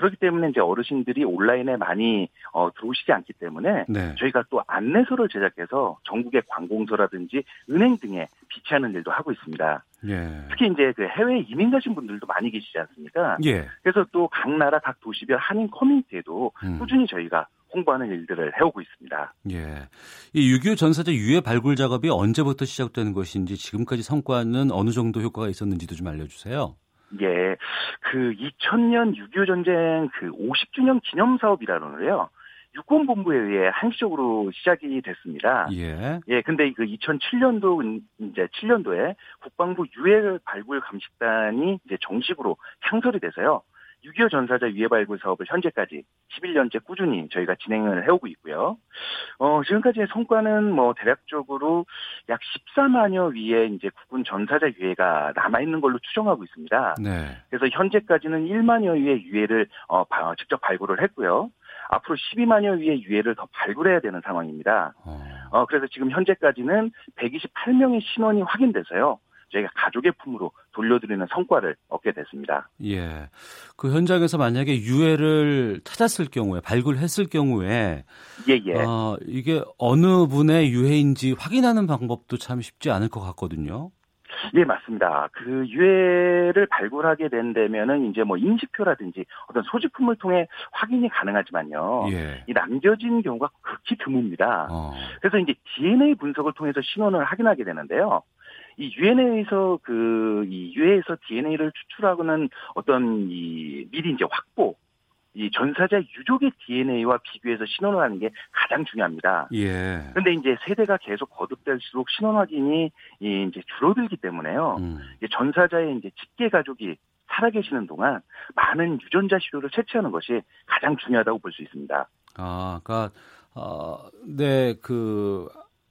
그렇기 때문에 이제 어르신들이 온라인에 많이 어, 들어오시지 않기 때문에 네. 저희가 또 안내서를 제작해서 전국의 관공서라든지 은행 등에 비치하는 일도 하고 있습니다. 예. 특히 이제 그 해외 이민 가신 분들도 많이 계시지 않습니까? 예. 그래서 또 각 나라 각 도시별 한인 커뮤니티에도 음. 꾸준히 저희가 홍보하는 일들을 해오고 있습니다. 예. 이6.25 전사자 유해 발굴 작업이 언제부터 시작되는 것인지 지금까지 성과는 어느 정도 효과가 있었는지도 좀 알려주세요. 예. 그 2000년 6.25 전쟁 그 50주년 기념 사업이라는 거요. 육군본부에 의해 한시적으로 시작이 됐습니다. 예. 예, 근데 그 2007년도 이제 7년도에 국방부 유해 발굴 감식단이 이제 정식으로 창설이 돼서요. 6.25 전사자 유해 발굴 사업을 현재까지 11년째 꾸준히 저희가 진행을 해오고 있고요. 어, 지금까지의 성과는 뭐 대략적으로 약 14만여 위의 이제 국군 전사자 유해가 남아있는 걸로 추정하고 있습니다. 네. 그래서 현재까지는 1만여 위의 유해를 어, 직접 발굴을 했고요. 앞으로 12만여 위의 유해를 더 발굴해야 되는 상황입니다. 어. 어, 그래서 지금 현재까지는 128명의 신원이 확인돼서요. 저희가 가족의 품으로 돌려드리는 성과를 얻게 됐습니다. 예. 그 현장에서 만약에 유해를 찾았을 경우에 발굴했을 경우에 예, 예. 어, 이게 어느 분의 유해인지 확인하는 방법도 참 쉽지 않을 것 같거든요. 예, 맞습니다. 그 유해를 발굴하게 된다면은 이제 뭐 인식표라든지 어떤 소지품을 통해 확인이 가능하지만요. 예. 이 남겨진 경우가 극히 드뭅니다. 어. 그래서 이제 DNA 분석을 통해서 신원을 확인하게 되는데요. 이 유엔에서 그 이 유해에서 DNA를 추출하고는 어떤 이 미리 이제 확보 이 전사자 유족의 DNA와 비교해서 신원을 하는 게 가장 중요합니다. 예. 그런데 이제 세대가 계속 거듭될수록 신원 확인이 이제 줄어들기 때문에요. 음. 전사자의 이제 직계 가족이 살아계시는 동안 많은 유전자 시료를 채취하는 것이 가장 중요하다고 볼 수 있습니다. 아, 그러니까 어, 네, 그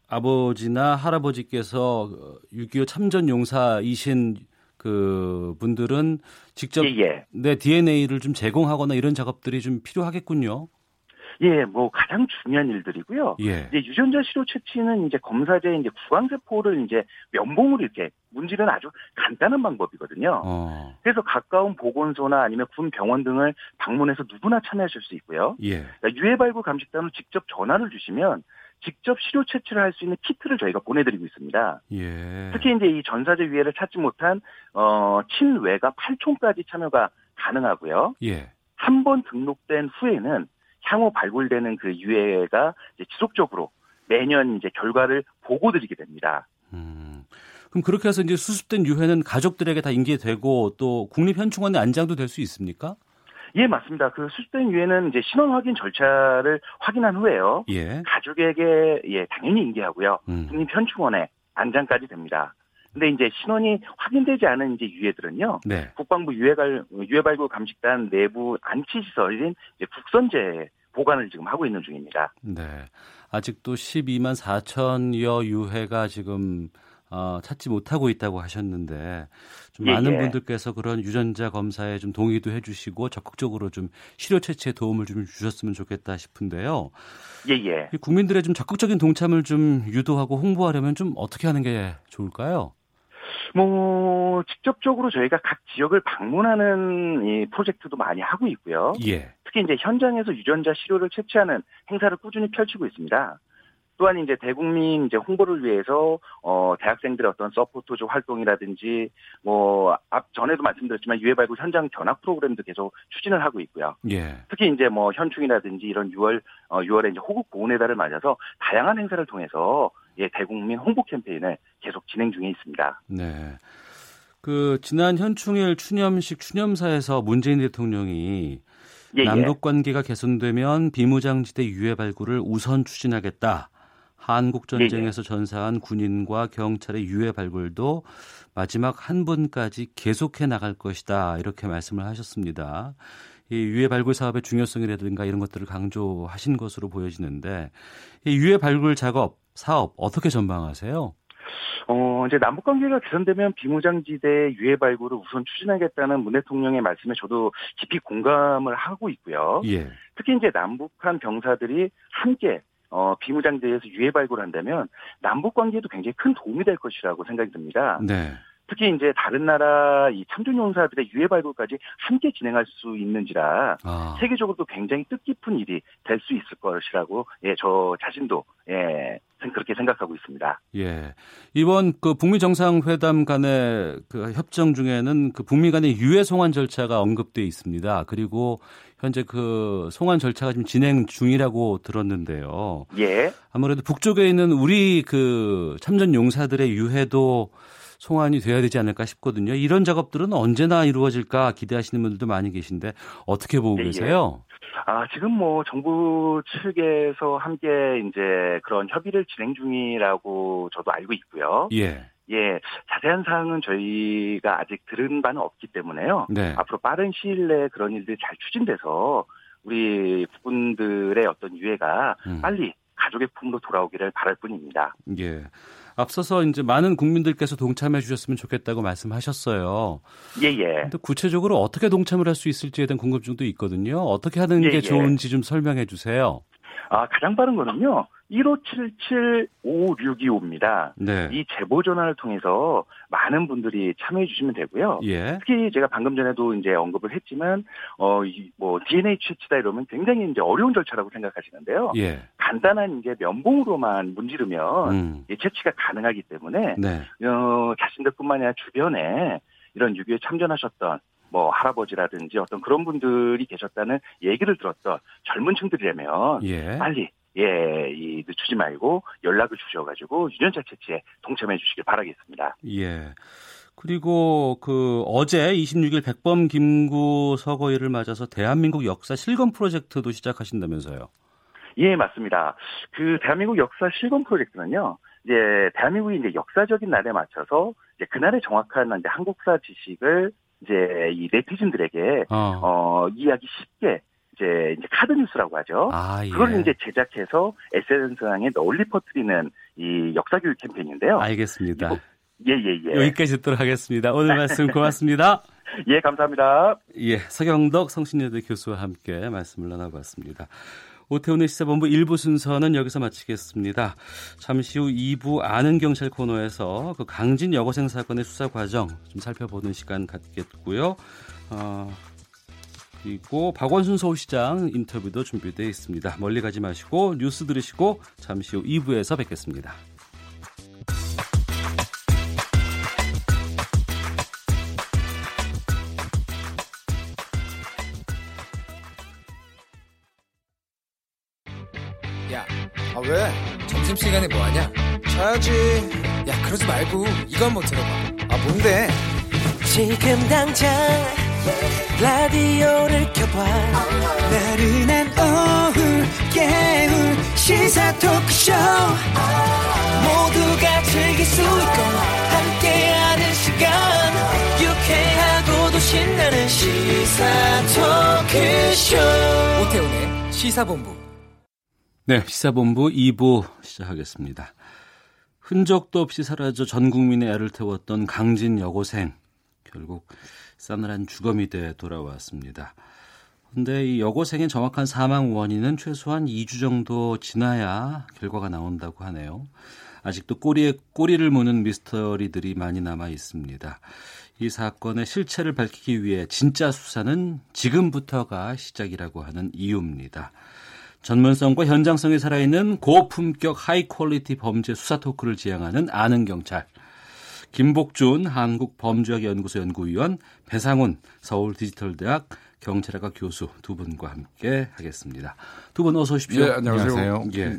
아버지나 할아버지께서 6.25 참전 용사이신 그 분들은 직접 예, 예. 내 DNA를 좀 제공하거나 이런 작업들이 좀 필요하겠군요. 예, 뭐 가장 중요한 일들이고요. 예. 이제 유전자 시료 채취는 이제 검사제 이제 구강세포를 이제 면봉으로 이렇게 문지는 아주 간단한 방법이거든요. 어. 그래서 가까운 보건소나 아니면 군 병원 등을 방문해서 누구나 참여하실 수 있고요. 예. 그러니까 유해 발굴 감식단으로 직접 전화를 주시면 직접 시료 채취를 할 수 있는 키트를 저희가 보내드리고 있습니다. 예. 특히 이제 이 전사제 유해를 찾지 못한 어 친외가 8촌까지 참여가 가능하고요. 예. 한 번 등록된 후에는 향후 발굴되는 그 유해가 지속적으로 매년 이제 결과를 보고 드리게 됩니다. 음. 그럼 그렇게 해서 이제 수습된 유해는 가족들에게 다 인계되고 또 국립현충원에 안장도 될 수 있습니까? 예, 맞습니다. 그 수습된 유해는 이제 신원 확인 절차를 확인한 후에요. 예. 가족에게 예, 당연히 인계하고요. 음. 국립현충원에 안장까지 됩니다. 근데 이제 신원이 확인되지 않은 이제 유해들은요. 네. 국방부 유해발 유해발굴 감식단 내부 안치 시설인 국선제 보관을 지금 하고 있는 중입니다. 네. 아직도 12만 4천여 유해가 지금 어, 찾지 못하고 있다고 하셨는데 좀 예, 많은 예. 분들께서 그런 유전자 검사에 좀 동의도 해주시고 적극적으로 좀 시료 채취에 도움을 좀 주셨으면 좋겠다 싶은데요. 예예. 예. 국민들의 좀 적극적인 동참을 좀 유도하고 홍보하려면 좀 어떻게 하는 게 좋을까요? 뭐 직접적으로 저희가 각 지역을 방문하는 이 프로젝트도 많이 하고 있고요. 예. 특히 이제 현장에서 유전자 시료를 채취하는 행사를 꾸준히 펼치고 있습니다. 또한 이제 대국민 이제 홍보를 위해서 어 대학생들의 어떤 서포터즈 활동이라든지 뭐 앞 전에도 말씀드렸지만 유해 발굴 현장 견학 프로그램도 계속 추진을 하고 있고요. 예. 특히 이제 뭐 현충일이라든지 이런 6월 어 6월에 이제 호국 보훈의 달을 맞아서 다양한 행사를 통해서 예 대국민 홍보 캠페인을 계속 진행 중에 있습니다. 네. 그 지난 현충일 추념식 추념사에서 문재인 대통령이 예, 예. 남북 관계가 개선되면 비무장지대 유해 발굴을 우선 추진하겠다. 한국 전쟁에서 전사한 군인과 경찰의 유해 발굴도 마지막 한 분까지 계속해 나갈 것이다. 이렇게 말씀을 하셨습니다. 이 유해 발굴 사업의 중요성이라든가 이런 것들을 강조하신 것으로 보여지는데 이 유해 발굴 작업 사업 어떻게 전망하세요? 어, 이제 남북 관계가 개선되면 비무장지대 유해 발굴을 우선 추진하겠다는 문 대통령의 말씀에 저도 깊이 공감을 하고 있고요. 예. 특히 이제 남북한 병사들이 함께 어, 비무장지대에서 유해 발굴한다면 남북 관계에도 굉장히 큰 도움이 될 것이라고 생각이 듭니다. 네. 특히 이제 다른 나라 이 참전 용사들의 유해 발굴까지 함께 진행할 수 있는지라 아. 세계적으로도 굉장히 뜻깊은 일이 될 수 있을 것이라고 예, 저 자신도 예, 그렇게 생각하고 있습니다. 예. 이번 그 북미 정상회담 간의 그 협정 중에는 그 북미 간의 유해 송환 절차가 언급돼 있습니다. 그리고 현재 그 송환 절차가 지금 진행 중이라고 들었는데요. 예. 아무래도 북쪽에 있는 우리 그 참전 용사들의 유해도 송환이 돼야 되지 않을까 싶거든요. 이런 작업들은 언제나 이루어질까 기대하시는 분들도 많이 계신데 어떻게 보고 예, 예. 계세요? 아, 지금 뭐 정부 측에서 함께 이제 그런 협의를 진행 중이라고 저도 알고 있고요. 예. 예, 자세한 사항은 저희가 아직 들은 바는 없기 때문에요. 네. 앞으로 빠른 시일 내에 그런 일들이 잘 추진돼서 우리 국군들의 어떤 유해가 음. 빨리 가족의 품으로 돌아오기를 바랄 뿐입니다. 예. 앞서서 이제 많은 국민들께서 동참해 주셨으면 좋겠다고 말씀하셨어요. 예, 예. 근데 구체적으로 어떻게 동참을 할 수 있을지에 대한 궁금증도 있거든요. 어떻게 하는 예, 게 예. 좋은지 좀 설명해 주세요. 아, 가장 빠른 거는요. 1577-5625입니다. 네. 이 제보 전화를 통해서 많은 분들이 참여해 주시면 되고요. 예. 특히 제가 방금 전에도 이제 언급을 했지만 어 뭐 DNA 채취다 이러면 굉장히 이제 어려운 절차라고 생각하시는데요. 예. 간단한 이제 면봉으로만 문지르면 음. 채취가 가능하기 때문에 네. 어, 자신들뿐만 아니라 주변에 이런 유교에 참전하셨던 뭐 할아버지라든지 어떤 그런 분들이 계셨다는 얘기를 들었던 젊은 층들이라면 예. 빨리 예, 이 늦추지 말고 연락을 주셔가지고 유전자 채취에 동참해 주시길 바라겠습니다. 예. 그리고 그 어제 26일 백범 김구 서거일을 맞아서 대한민국 역사 실검 프로젝트도 시작하신다면서요? 예, 맞습니다. 그 대한민국 역사 실검 프로젝트는요. 이제 대한민국이 이제 역사적인 날에 맞춰서 이제 그날의 정확한 이제 한국사 지식을 이제 이 네티즌들에게 어, 어 이해하기 쉽게 이제, 이제 카드 뉴스라고 하죠. 아, 예. 그걸 이제 제작해서 SNS상에 널리 퍼뜨리는 이 역사 교육 캠페인인데요. 알겠습니다. 예, 예, 예. 여기까지 듣도록 하겠습니다. 오늘 말씀 고맙습니다. 예, 감사합니다. 예, 서경덕 성신여대 교수와 함께 말씀을 나눠봤습니다. 오태훈의 시사본부 1부 순서는 여기서 마치겠습니다. 잠시 후 2부 아는 경찰 코너에서 그 강진 여고생 사건의 수사 과정 좀 살펴보는 시간 갖겠고요. 어, 그리고 박원순 서울시장 인터뷰도 준비되어 있습니다. 멀리 가지 마시고 뉴스 들으시고 잠시 후 2부에서 뵙겠습니다. 야, 아 왜? 점심시간에 뭐하냐? 자야지. 야, 그러지 말고 이거 한번 들어봐. 아, 뭔데? 지금 당장 라디오를 켜봐. 나른한 오후 깨울 시사 토크쇼. 모두가 즐길 수 있고 함께하는 시간. 유쾌하고도 신나는 시사 토크쇼. 오태훈의 시사본부. 네 시사본부 2부 시작하겠습니다. 흔적도 없이 사라져 전 국민의 애를 태웠던 강진 여고생. 결국 싸늘한 돼 돌아왔습니다. 근데 이 여고생의 정확한 사망 원인은 최소한 2주 정도 지나야 결과가 나온다고 하네요. 아직도 꼬리에 꼬리를 무는 미스터리들이 많이 남아 있습니다. 이 사건의 실체를 밝히기 위해 진짜 수사는 지금부터가 시작이라고 하는 이유입니다. 전문성과 현장성이 살아있는 고품격 high quality 범죄 수사 토크를 지향하는 아는 경찰. 김복준 한국범죄학연구소 연구위원, 배상훈 서울디지털대학 경찰학과 교수 두 분과 함께 하겠습니다. 두 분 어서 오십시오. 예, 안녕하세요. 예.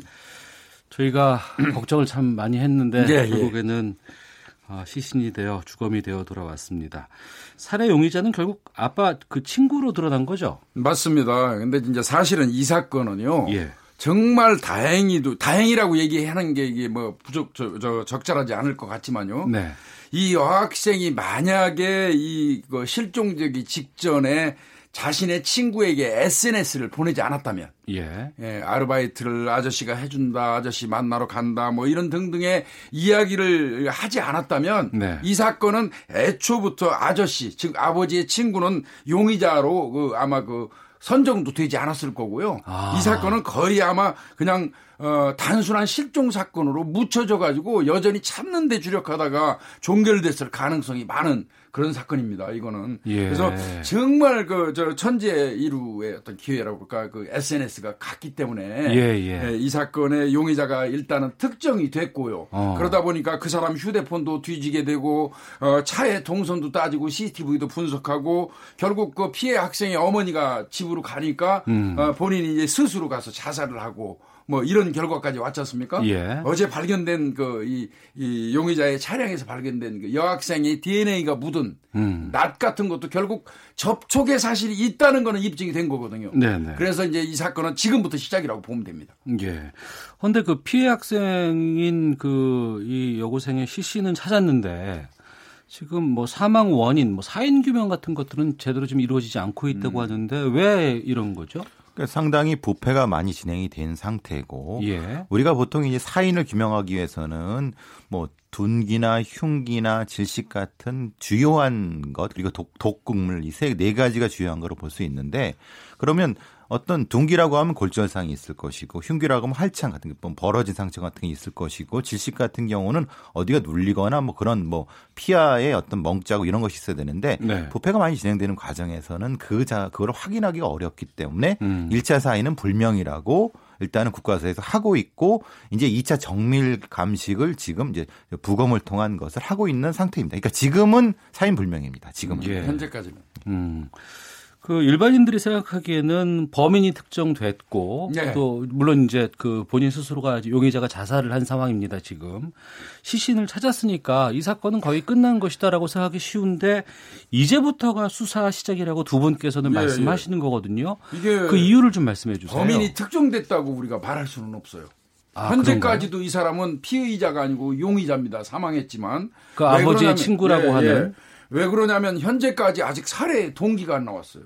저희가 걱정을 참 많이 했는데 예, 예. 결국에는 예. 시신이 되어 주검이 되어 돌아왔습니다. 살해 용의자는 결국 아빠 그 친구로 드러난 거죠? 맞습니다. 근데 이제 사실은 이 사건은요. 예. 정말 다행히도 다행이라고 얘기하는 게 이게 뭐 부족 저, 저 적절하지 않을 것 같지만요. 네. 이 여학생이 만약에 이 실종되기 직전에 자신의 친구에게 SNS를 보내지 않았다면 예. 예. 아르바이트를 아저씨가 해준다, 아저씨 만나러 간다, 뭐 이런 등등의 이야기를 하지 않았다면 네. 이 사건은 애초부터 아저씨, 즉 아버지의 친구는 용의자로 그 아마 그 선정도 되지 않았을 거고요. 아. 이 사건은 거의 아마 그냥 어, 단순한 실종 사건으로 묻혀져 가지고 여전히 참는 데 주력하다가 종결됐을 가능성이 많은 그런 사건입니다. 이거는 예. 그래서 정말 그 저 천재 이루의 어떤 기회라고 그럴까 그 SNS가 갔기 때문에 예, 예. 예, 이 사건의 용의자가 일단은 특정이 됐고요. 어. 그러다 보니까 그 사람 휴대폰도 뒤지게 되고 어, 차의 동선도 따지고 CCTV도 분석하고 결국 그 피해 학생의 어머니가 집으로 가니까 음. 어, 본인이 이제 스스로 가서 자살을 하고 뭐 이런 결과까지 왔지 않습니까? 예. 어제 발견된 그 이 이 용의자의 차량에서 발견된 그 여학생의 DNA가 묻은 음. 낫 같은 것도 결국 접촉의 사실이 있다는 거는 입증이 된 거거든요. 네네. 네. 그래서 이제 이 사건은 지금부터 시작이라고 보면 됩니다. 예. 그런데 그 피해 학생인 그 이 여고생의 시 씨는 찾았는데 지금 뭐 사망 원인, 뭐 사인 규명 같은 것들은 제대로 좀 이루어지지 않고 있다고 음. 하는데 왜 이런 거죠? 그러니까 상당히 부패가 많이 진행이 된 상태고 예. 우리가 보통 이제 사인을 규명하기 위해서는 뭐 둔기나 흉기나 질식 같은 주요한 것 그리고 독, 독극물 이 세 네 가지가 주요한 거로 볼 수 있는데 그러면 어떤 둥기라고 하면 골절상이 있을 것이고 흉기라고 하면 할창 같은 게뭐 벌어진 상처 같은 게 있을 것이고 질식 같은 경우는 어디가 눌리거나 뭐 그런 뭐 피하의 어떤 멍자고 이런 것이 있어야 되는데 네. 부패가 많이 진행되는 과정에서는 그자 그걸 확인하기가 어렵기 때문에 음. 1차 사인은 불명이라고 일단은 국가에서 하고 있고 이제 2차 정밀 감식을 지금 이제 부검을 통한 것을 하고 있는 상태입니다. 그러니까 지금은 사인 불명입니다. 지금은 예. 현재까지는. 음. 그 일반인들이 생각하기에는 범인이 특정됐고 네. 또 물론 이제 그 본인 스스로가 용의자가 자살을 한 상황입니다 지금 시신을 찾았으니까 이 사건은 거의 끝난 것이다라고 생각하기 쉬운데 이제부터가 수사 시작이라고 두 분께서는 예, 말씀하시는 예. 거거든요. 이게 그 이유를 좀 말씀해 주세요. 범인이 특정됐다고 우리가 말할 수는 없어요. 아, 현재까지도 그런가요? 이 사람은 피의자가 아니고 용의자입니다. 사망했지만 그 아버지의 그러냐면, 친구라고 예, 예. 하는 예. 왜 그러냐면 현재까지 아직 살해 동기가 안 나왔어요.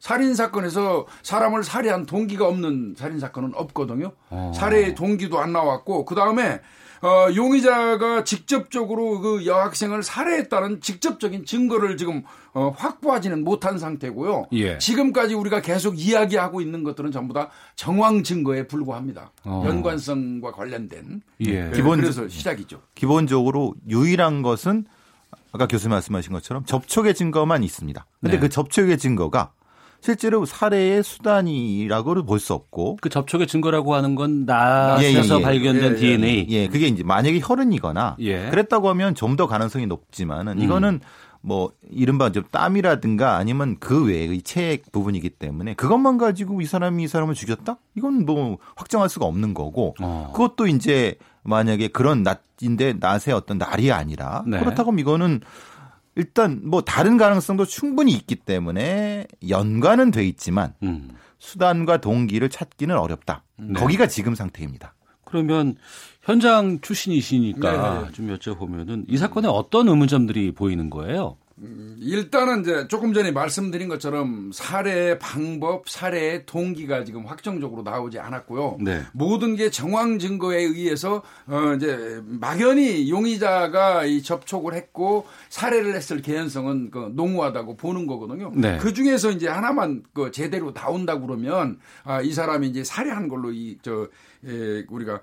살인 사건에서 사람을 살해한 동기가 없는 살인 사건은 없거든요. 어. 살해의 동기도 안 나왔고 그 다음에 어, 용의자가 직접적으로 그 여학생을 살해했다는 직접적인 증거를 지금 어, 확보하지는 못한 상태고요. 예. 지금까지 우리가 계속 이야기하고 있는 것들은 전부 다 정황 증거에 불과합니다. 어. 연관성과 관련된. 예. 네, 기본 그래서 시작이죠. 기본적으로 유일한 것은 아까 교수님 말씀하신 것처럼 접촉의 증거만 있습니다. 근데 네. 그 접촉의 증거가 실제로 살해의 수단이라고는 볼수 없고 그 접촉의 증거라고 하는 건 나에서 예, 예, 예. 발견된 예, DNA. 예, 그게 이제 만약에 혈흔이거나 예. 그랬다고 하면 좀 더 가능성이 높지만은 음. 이거는 뭐 이른바 좀 땀이라든가 아니면 그 외의 체액 부분이기 때문에 그것만 가지고 이 사람이 이 사람을 죽였다? 이건 뭐 확정할 수가 없는 거고 어. 그것도 이제 만약에 그런 낫인데 낫의 어떤 날이 아니라 네. 그렇다고 하면 이거는 일단 뭐 다른 가능성도 충분히 있기 때문에 연관은 돼 있지만 음. 수단과 동기를 찾기는 어렵다. 네. 거기가 지금 상태입니다. 그러면 현장 출신이시니까 네네. 좀 여쭤보면은 이 사건에 어떤 의문점들이 보이는 거예요? 음, 일단은 이제 조금 전에 말씀드린 것처럼 살해 방법, 살해의 동기가 지금 확정적으로 나오지 않았고요. 네. 모든 게 정황 증거에 의해서 어 이제 막연히 용의자가 이 접촉을 했고 살해를 했을 개연성은 그 농후하다고 보는 거거든요. 네. 그 중에서 이제 하나만 그 제대로 나온다 그러면 아, 이 사람이 이제 살해한 걸로 이저 예, 우리가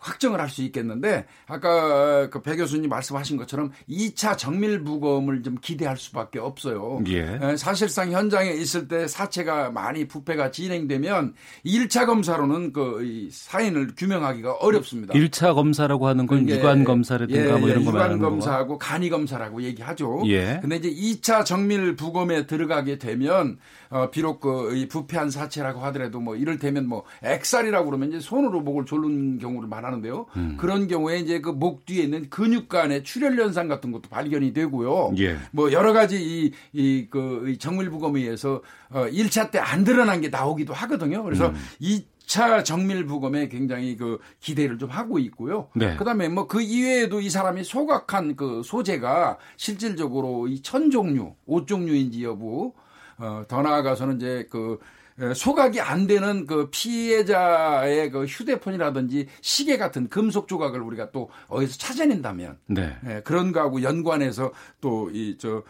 확정을 할 수 있겠는데 아까 그 배 교수님 말씀하신 것처럼 2차 정밀 부검을 좀 기대할 수밖에 없어요. 예. 예. 사실상 현장에 있을 때 사체가 많이 부패가 진행되면 1차 검사로는 그 사인을 규명하기가 어렵습니다. 1차 검사라고 하는 건 유관 검사라든가 예, 뭐 이런 예, 거 말하는 유관 검사하고 간이 검사라고 얘기하죠. 예. 근데 이제 2차 정밀 부검에 들어가게 되면 어, 비록 그이 부패한 사체라고 하더라도 뭐 이를 테면 뭐 액살이라고 그러면 이제 손으로 목을 졸는 경우를 말하는데요. 음. 그런 경우에 이제 그 목 뒤에 있는 근육간의 출혈 현상 같은 것도 발견이 되고요. 예. 뭐 여러 가지 이 이그 정밀 부검에 의해서 어 1차 때 안 드러난 게 나오기도 하거든요. 그래서 음. 이 2차 정밀 부검에 굉장히 그 기대를 좀 하고 있고요. 네. 그다음에 뭐 그 이외에도 이 사람이 소각한 그 소재가 실질적으로 이 천 종류, 옷 종류인지 여부 어, 더 나아가서는 이제 그 소각이 안 되는 그 피해자의 그 휴대폰이라든지 시계 같은 금속 조각을 우리가 또 어디서 찾아낸다면 네. 예, 그런 거하고 연관해서 또 이 저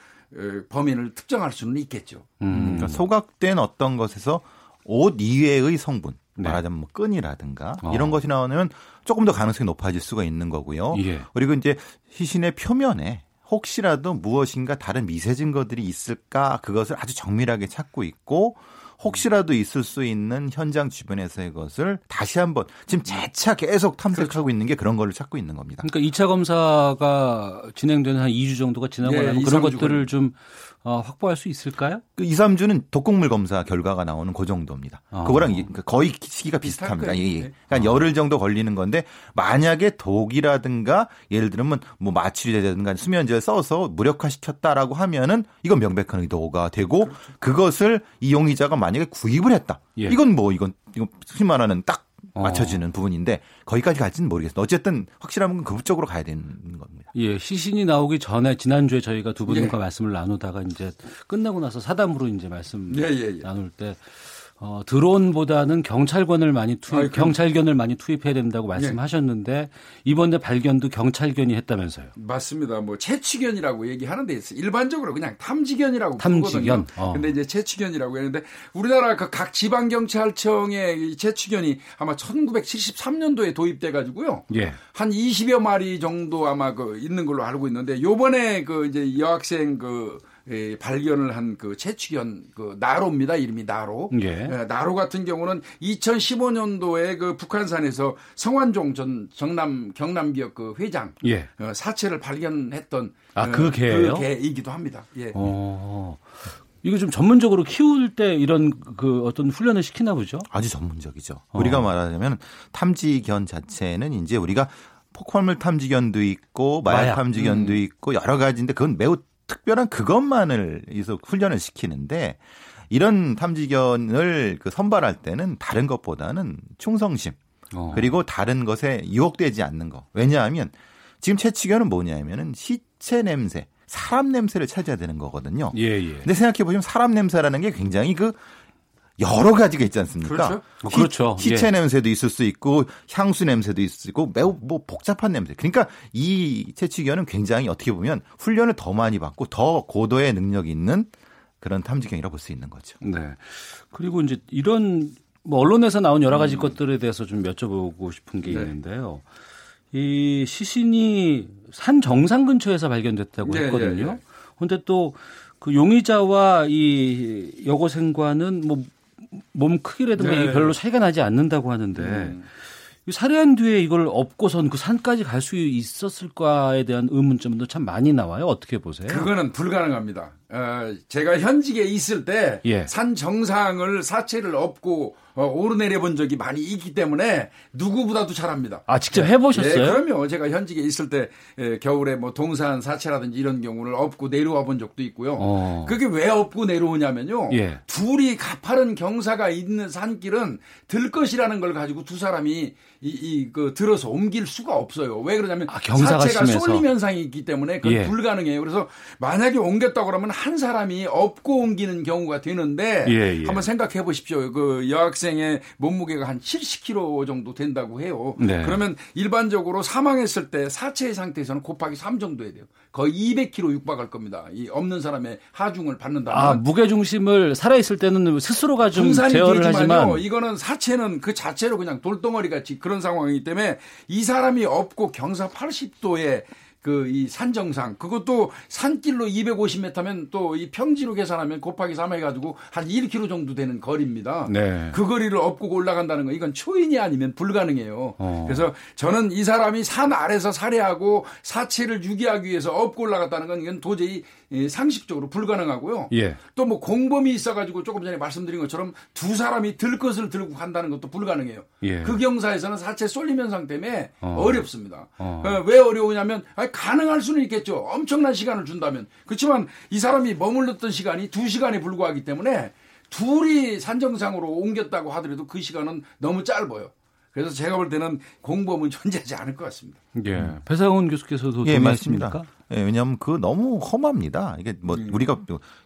범인을 특정할 수는 있겠죠. 음. 그러니까 소각된 어떤 것에서 옷 이외의 성분 네. 말하자면 뭐 끈이라든가 어. 이런 것이 나오면 조금 더 가능성이 높아질 수가 있는 거고요. 예. 그리고 이제 시신의 표면에 혹시라도 무엇인가 다른 미세 증거들이 있을까 그것을 아주 정밀하게 찾고 있고 혹시라도 있을 수 있는 현장 주변에서의 것을 다시 한번 지금 재차 계속 탐색하고 그렇죠. 있는 게 그런 거를 찾고 있는 겁니다. 그러니까 2차 검사가 진행되는 한 2주 정도가 지나고 네, 나면 그런 것들을 좀 어, 확보할 수 있을까요? 그 2, 3주는 독곡물 검사 결과가 나오는 그 정도입니다. 어. 그거랑 그러니까 거의 시기가 비슷합니다. 예, 예. 그러니까 어. 열흘 정도 걸리는 건데 만약에 독이라든가 예를 들면 뭐 마취제라든가 수면제를 써서 무력화시켰다라고 하면은 이건 명백한 의도가 되고 그렇죠. 그것을 이 용의자가 만약에 구입을 했다. 예. 이건 뭐 이건 이건 흔히 말하는 딱 어. 맞춰지는 어. 부분인데 거기까지 갈지는 모르겠어요. 어쨌든 확실한 건 그쪽으로 가야 되는 겁니다. 예, 시신이 나오기 전에 지난주에 저희가 두 분과 예. 말씀을 나누다가 이제 끝나고 나서 사담으로 이제 말씀 예, 예, 예. 나눌 때 어, 드론보다는 경찰관을 많이 투입, 아, 경찰견을 많이 투입해야 된다고 말씀하셨는데 예. 이번에 발견도 경찰견이 했다면서요? 맞습니다. 뭐 채취견이라고 얘기하는 데 있어요. 일반적으로 그냥 탐지견이라고 탐지견. 어. 근데 이제 채취견이라고 했는데 우리나라 그 각 지방 경찰청의 채취견이 아마 1973년도에 도입돼 가지고요. 예. 한 20여 마리 정도 아마 그 있는 걸로 알고 있는데 요번에 그 이제 여학생 그 예, 발견을 한 그 채취견 그 나로입니다. 이름이 나로. 예. 예, 나로 같은 경우는 2015년도에 그 북한산에서 성완종 전 정남 경남 기업 그 회장 예. 어, 사체를 발견했던 아그 어, 개예요? 그 개이기도 합니다. 예. 어. 이거 좀 전문적으로 키울 때 이런 그 어떤 훈련을 시키나 보죠? 아주 전문적이죠. 어. 우리가 말하자면 탐지견 자체는 이제 우리가 폭발물 탐지견도 있고 마약, 마약. 탐지견도 음. 있고 여러 가지인데 그건 매우 특별한 그것만을 이서 훈련을 시키는데 이런 탐지견을 그 선발할 때는 다른 것보다는 충성심 어. 그리고 다른 것에 유혹되지 않는 거. 왜냐하면 지금 채취견은 뭐냐면은 시체 냄새, 사람 냄새를 찾아야 되는 거거든요. 예, 예. 근데 생각해 보시면 사람 냄새라는 게 굉장히 그 여러 가지가 있지 않습니까? 그렇죠. 어, 그렇죠. 시체 예. 냄새도 있을 수 있고 향수 냄새도 있을 수 있고 매우 뭐 복잡한 냄새. 그러니까 이 채취견은 굉장히 어떻게 보면 훈련을 더 많이 받고 더 고도의 능력이 있는 그런 탐지견이라고 볼 수 있는 거죠. 네. 그리고 이제 이런 뭐 언론에서 나온 여러 가지 음. 것들에 대해서 좀 여쭤보고 싶은 게 네. 있는데요. 이 시신이 산 정상 근처에서 발견됐다고 네, 했거든요. 네, 네. 근데 또그 용의자와 이 여고생과는 뭐 몸 크기라든가 네. 별로 차이가 나지 않는다고 하는데 음. 살해한 뒤에 이걸 업고선 그 산까지 갈 수 있었을까에 대한 의문점도 참 많이 나와요. 어떻게 보세요? 그거는 불가능합니다. 어, 제가 현직에 있을 때산 예. 정상을 사체를 업고 어, 오르내려 본 적이 많이 있기 때문에 누구보다도 잘합니다. 아 직접 해보셨어요? 네, 그럼요. 제가 현직에 있을 때 예, 겨울에 뭐 동산 사체라든지 이런 경우를 업고 내려와 본 적도 있고요. 어. 그게 왜 업고 내려오냐면요. 예. 둘이 가파른 경사가 있는 산길은 들 것이라는 걸 가지고 두 사람이 이, 이, 그, 들어서 옮길 수가 없어요. 왜 그러냐면 아, 사체가 심해서. 쏠림 현상이 있기 때문에 그건 예. 불가능해요. 그래서 만약에 옮겼다 그러면 한 사람이 업고 옮기는 경우가 되는데 예, 예. 한번 생각해 보십시오. 그 여학생 의 몸무게가 한 70kg 정도 된다고 해요. 네. 그러면 일반적으로 사망했을 때 사체의 상태에서는 곱하기 3 정도 해야 돼요. 거의 200kg 육박할 겁니다. 이 없는 사람의 하중을 받는다. 아 무게 중심을 살아 있을 때는 스스로가 좀 제어를 하지만 이거는 사체는 그 자체로 그냥 돌덩어리 같이 그런 상황이기 때문에 이 사람이 없고 경사 80도에 그 이 산정상 그것도 산길로 250m면 또 이 평지로 계산하면 곱하기 3 해가지고 한 1km 정도 되는 거리입니다. 네. 그 거리를 업고 올라간다는 건 이건 초인이 아니면 불가능해요. 어. 그래서 저는 이 사람이 산 아래서 살해하고 사체를 유기하기 위해서 업고 올라갔다는 건 이건 도저히 상식적으로 불가능하고요. 예. 또뭐 공범이 있어가지고 조금 전에 말씀드린 것처럼 두 사람이 들 것을 들고 간다는 것도 불가능해요. 예. 그 경사에서는 사체 쏠림 현상 때문에 어. 렵습니다 어. 어. 왜 어려우냐면 아니, 가능할 수는 있겠죠. 엄청난 시간을 준다면. 그렇지만 이 사람이 머물렀던 시간이 두 시간에 불과하기 때문에 둘이 산정상으로 옮겼다고 하더라도 그 시간은 너무 짧아요. 그래서 제가 볼 때는 공범은 존재하지 않을 것 같습니다. 예. 배상훈 교수께서도 예, 맞습니다. 예, 왜냐하면 그 너무 험합니다. 이게 뭐 음. 우리가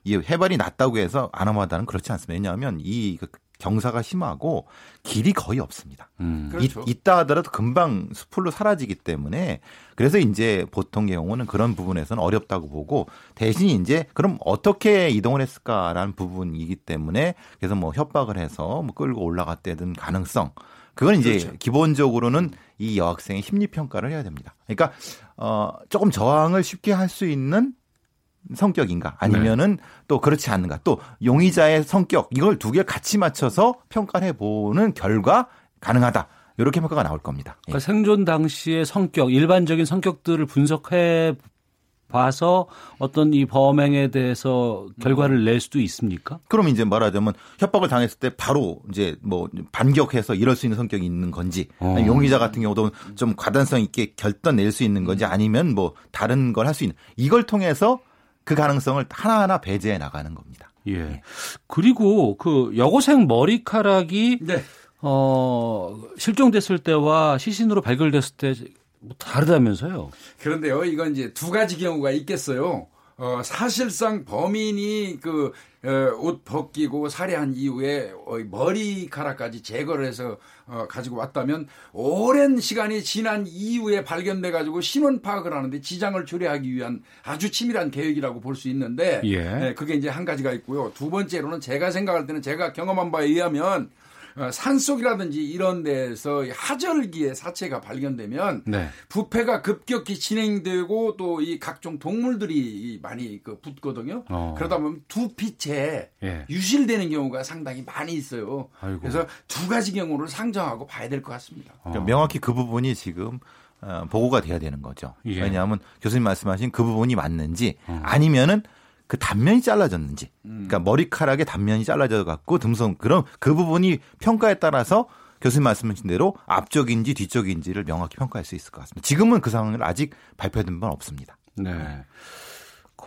이 해발이 낮다고 해서 안 험하다는 그렇지 않습니다. 왜냐하면 이그 경사가 심하고 길이 거의 없습니다. 음. 그렇죠. 이, 있다 하더라도 금방 수풀로 사라지기 때문에 그래서 이제 보통 경우는 그런 부분에서는 어렵다고 보고 대신 이제 그럼 어떻게 이동을 했을까라는 부분이기 때문에 그래서 뭐 협박을 해서 뭐 끌고 올라갔다든 가능성 그건 이제 그렇죠. 기본적으로는 이 여학생의 심리 평가를 해야 됩니다. 그러니까 어 조금 저항을 쉽게 할 수 있는 성격인가 아니면은 네. 또 그렇지 않는가 또 용의자의 성격 이걸 두 개 같이 맞춰서 평가를 해보는 결과 가능하다 이렇게 평가가 나올 겁니다. 그러니까 예. 생존 당시의 성격 일반적인 성격들을 분석해 봐서 어떤 이 범행에 대해서 결과를 낼 수도 있습니까? 그럼 이제 말하자면 협박을 당했을 때 바로 이제 뭐 반격해서 이럴 수 있는 성격이 있는 건지 어. 용의자 같은 경우도 좀 과단성 있게 결단 낼 수 있는 건지 아니면 뭐 다른 걸 할 수 있는 이걸 통해서 그 가능성을 하나하나 배제해 나가는 겁니다. 예. 그리고 그 여고생 머리카락이 네. 어 실종됐을 때와 시신으로 발견됐을 때 뭐 다르다면서요? 그런데요, 이건 이제 두 가지 경우가 있겠어요. 어, 사실상 범인이 그, 어, 옷 벗기고 살해한 이후에 어, 머리카락까지 제거를 해서 어, 가지고 왔다면 오랜 시간이 지난 이후에 발견돼 가지고 신원 파악을 하는데 지장을 초래하기 위한 아주 치밀한 계획이라고 볼 수 있는데 예. 네, 그게 이제 한 가지가 있고요. 두 번째로는 제가 생각할 때는 제가 경험한 바에 의하면 어, 산속이라든지 이런 데서 하절기에 사체가 발견되면 네. 부패가 급격히 진행되고 또 이 각종 동물들이 많이 그 붙거든요. 어. 그러다 보면 두피채 예. 유실되는 경우가 상당히 많이 있어요. 아이고. 그래서 두 가지 경우를 상정하고 봐야 될 것 같습니다. 어. 그러니까 명확히 그 부분이 지금 어, 보고가 돼야 되는 거죠. 예. 왜냐하면 교수님 말씀하신 그 부분이 맞는지 어. 아니면은 그 단면이 잘라졌는지, 그러니까 음. 머리카락의 단면이 잘라져 갖고 듬성 그런 그 부분이 평가에 따라서 교수님 말씀하신 대로 앞쪽인지 뒤쪽인지를 명확히 평가할 수 있을 것 같습니다. 지금은 그 상황을 아직 발표된 바는 없습니다. 네.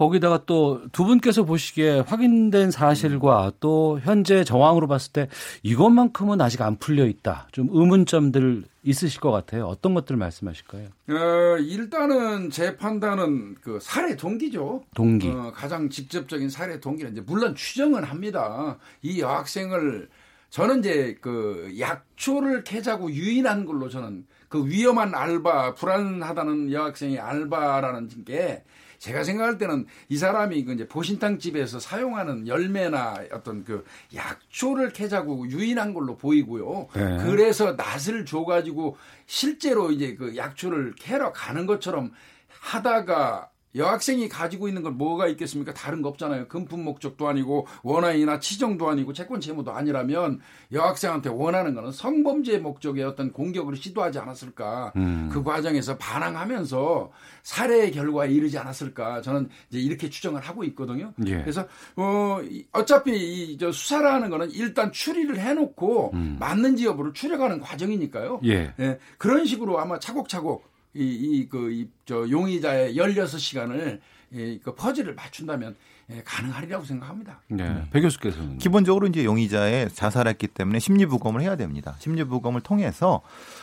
거기다가 또 두 분께서 보시기에 확인된 사실과 또 현재 정황으로 봤을 때 이것만큼은 아직 안 풀려 있다. 좀 의문점들 있으실 것 같아요. 어떤 것들 을 말씀하실까요? 어, 일단은 제 판단은 그 살해 동기죠. 동기. 어, 가장 직접적인 살해 동기는 이제 물론 추정은 합니다. 이 여학생을 저는 이제 그 약초를 캐자고 유인한 걸로 저는 그 위험한 알바, 불안하다는 여학생의 알바라는 게 제가 생각할 때는 이 사람이 그 이제 보신탕 집에서 사용하는 열매나 어떤 그 약초를 캐자고 유인한 걸로 보이고요. 네. 그래서 낫을 줘 가지고 실제로 이제 그 약초를 캐러 가는 것처럼 하다가 여학생이 가지고 있는 건 뭐가 있겠습니까? 다른 거 없잖아요. 금품 목적도 아니고 원한이나 치정도 아니고 채권 채무도 아니라면 여학생한테 원하는 거는 성범죄 목적의 어떤 공격을 시도하지 않았을까? 음. 그 과정에서 반항하면서 살해의 결과에 이르지 않았을까? 저는 이제 이렇게 추정을 하고 있거든요. 예. 그래서 어 어차피 이 저 수사를 하는 거는 일단 추리를 해놓고 음. 맞는지 여부를 추려가는 과정이니까요. 예. 예. 그런 식으로 아마 차곡차곡 이, 이, 그, 이, 저, 용의자의 16시간을 이, 그 퍼즐을 맞춘다면 예, 가능하리라고 생각합니다. 네. 네. 배 교수께서는. 기본적으로 이제 용의자의 자살했기 때문에 심리부검을 해야 됩니다. 심리부검을 통해서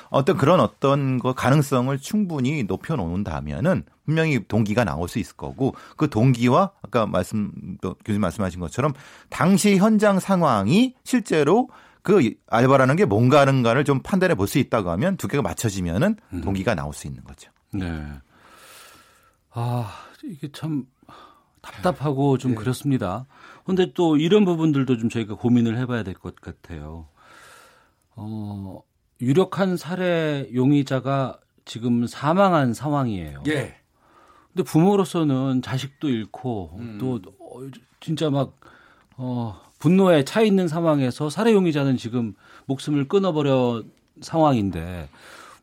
어떤 그런 어떤 그 가능성을 충분히 높여놓는다면은 분명히 동기가 나올 수 있을 거고 그 동기와 아까 말씀, 교수님 말씀하신 것처럼 당시 현장 상황이 실제로 그 알바라는 게 뭔가 하는가를 좀 판단해 볼 수 있다고 하면 두 개가 맞춰지면은 음. 동기가 나올 수 있는 거죠. 네. 아, 이게 참 답답하고 좀 네. 그렇습니다. 근데 또 이런 부분들도 좀 저희가 고민을 해봐야 될 것 같아요. 어, 유력한 살해 용의자가 지금 사망한 상황이에요. 예. 근데 부모로서는 자식도 잃고 음. 또 어, 진짜 막 어, 분노에 차 있는 상황에서 살해 용의자는 지금 목숨을 끊어버려 상황인데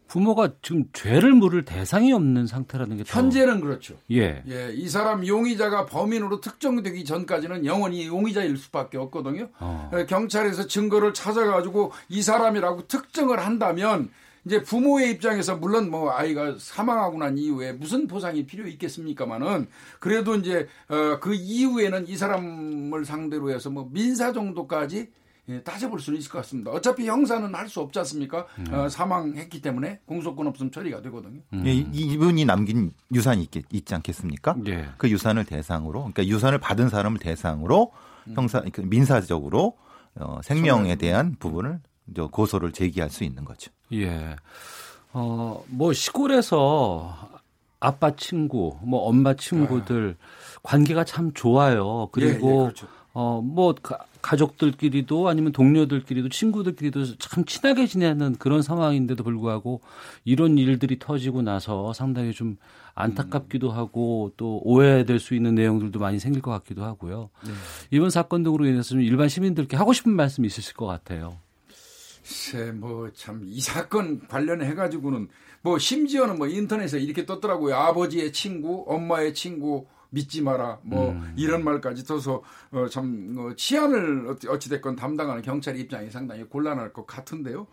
부모가 지금 죄를 물을 대상이 없는 상태라는 게 현재는 그렇죠. 예. 예. 이 사람 용의자가 범인으로 특정되기 전까지는 영원히 용의자일 수밖에 없거든요. 어. 예, 경찰에서 증거를 찾아가지고 이 사람이라고 특정을 한다면 이제 부모의 입장에서 물론 뭐 아이가 사망하고 난 이후에 무슨 보상이 필요 있겠습니까마는 그래도 이제 어 그 이후에는 이 사람을 상대로 해서 뭐 민사 정도까지 예, 따져볼 수는 있을 것 같습니다. 어차피 형사는 할 수 없지 않습니까? 음. 어, 사망했기 때문에 공소권 없으면 처리가 되거든요. 음. 예, 이분이 남긴 유산이 있, 있지 않겠습니까? 예. 그 유산을 대상으로, 그러니까 유산을 받은 사람을 대상으로 음. 형사, 그 민사적으로 어, 생명에 대한 부분을 고소를 제기할 수 있는 거죠. 예. 어, 뭐 시골에서 아빠 친구, 뭐 엄마 친구들 아. 관계가 참 좋아요. 그리고 예, 예, 그렇죠. 어, 뭐, 가, 가족들끼리도 아니면 동료들끼리도 친구들끼리도 참 친하게 지내는 그런 상황인데도 불구하고 이런 일들이 터지고 나서 상당히 좀 안타깝기도 하고 또 오해될 수 있는 내용들도 많이 생길 것 같기도 하고요. 네. 이번 사건 등으로 인해서 좀 일반 시민들께 하고 싶은 말씀이 있으실 것 같아요. 글쎄, 뭐, 참, 이 사건 관련해 가지고는 뭐, 심지어는 뭐, 인터넷에 이렇게 떴더라고요. 아버지의 친구, 엄마의 친구, 믿지 마라 뭐 음. 이런 말까지 떠서 어, 참 어, 치안을 어찌 됐건 담당하는 경찰 입장이 상당히 곤란할 것 같은데요.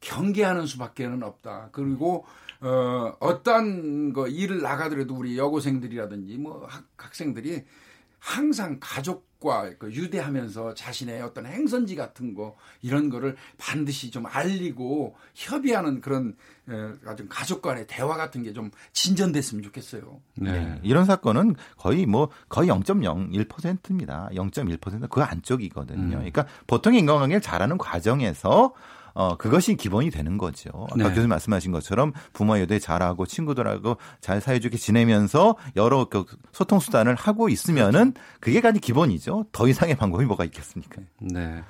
경계하는 수밖에는 없다. 그리고 어, 어떤 거 일을 나가더라도 우리 여고생들이라든지 뭐 학, 학생들이 항상 가족 과그 유대하면서 자신의 어떤 행선지 같은 거 이런 거를 반드시 좀 알리고 협의하는 그런 아주 가족 간의 대화 같은 게 좀 진전됐으면 좋겠어요. 네. 네. 이런 사건은 거의 뭐 거의 0.01%입니다. 0.1%그 안쪽이거든요. 음. 그러니까 보통 인간관계를 잘하는 과정에서 어, 그것이 기본이 되는 거죠. 아까 네. 교수님 말씀하신 것처럼 부모와 유대 잘하고 친구들하고 잘 사이좋게 지내면서 여러 그 소통 수단을 하고 있으면은 그게 가장 기본이죠. 더 이상의 방법이 뭐가 있겠습니까? 네.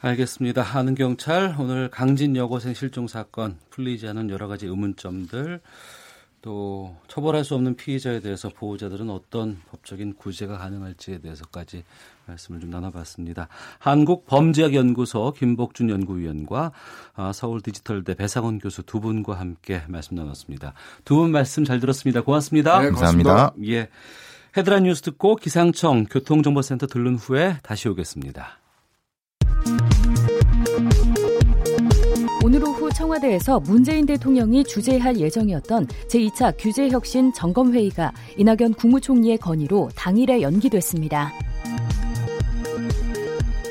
알겠습니다. 하는 경찰 오늘 강진 여고생 실종 사건 풀리지 않은 여러 가지 의문점들 또 처벌할 수 없는 피의자에 대해서 보호자들은 어떤 법적인 구제가 가능할지에 대해서까지 말씀을 좀 나눠봤습니다. 한국범죄학연구소 김복준 연구위원과 아, 서울 디지털대 배상원 교수 두 분과 함께 말씀 나눴습니다. 두 분 말씀 잘 들었습니다. 고맙습니다. 네, 감사합니다. 예. 헤드라인 뉴스 듣고 기상청 교통정보센터 들른 후에 다시 오겠습니다. 오늘 오후 청와대에서 문재인 대통령이 주재할 예정이었던 제2차 규제혁신 점검회의가 이낙연 국무총리의 건의로 당일에 연기됐습니다.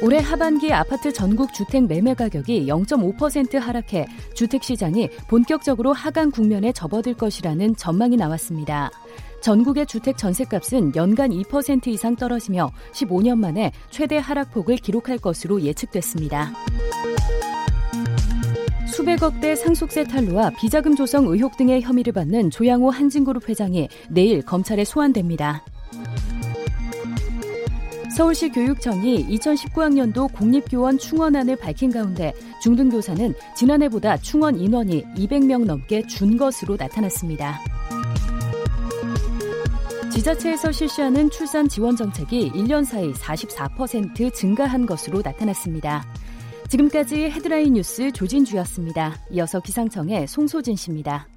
올해 하반기 아파트 전국 주택 매매 가격이 0.5% 하락해 주택 시장이 본격적으로 하강 국면에 접어들 것이라는 전망이 나왔습니다. 전국의 주택 전세값은 연간 2% 이상 떨어지며 15년 만에 최대 하락폭을 기록할 것으로 예측됐습니다. 수백억 대 상속세 탈루와 비자금 조성 의혹 등의 혐의를 받는 조양호 한진그룹 회장이 내일 검찰에 소환됩니다. 서울시 교육청이 2019학년도 공립교원 충원안을 밝힌 가운데 중등교사는 지난해보다 충원 인원이 200명 넘게 준 것으로 나타났습니다. 지자체에서 실시하는 출산 지원 정책이 1년 사이 44% 증가한 것으로 나타났습니다. 지금까지 헤드라인 뉴스 조진주였습니다. 이어서 기상청의 송소진 씨입니다.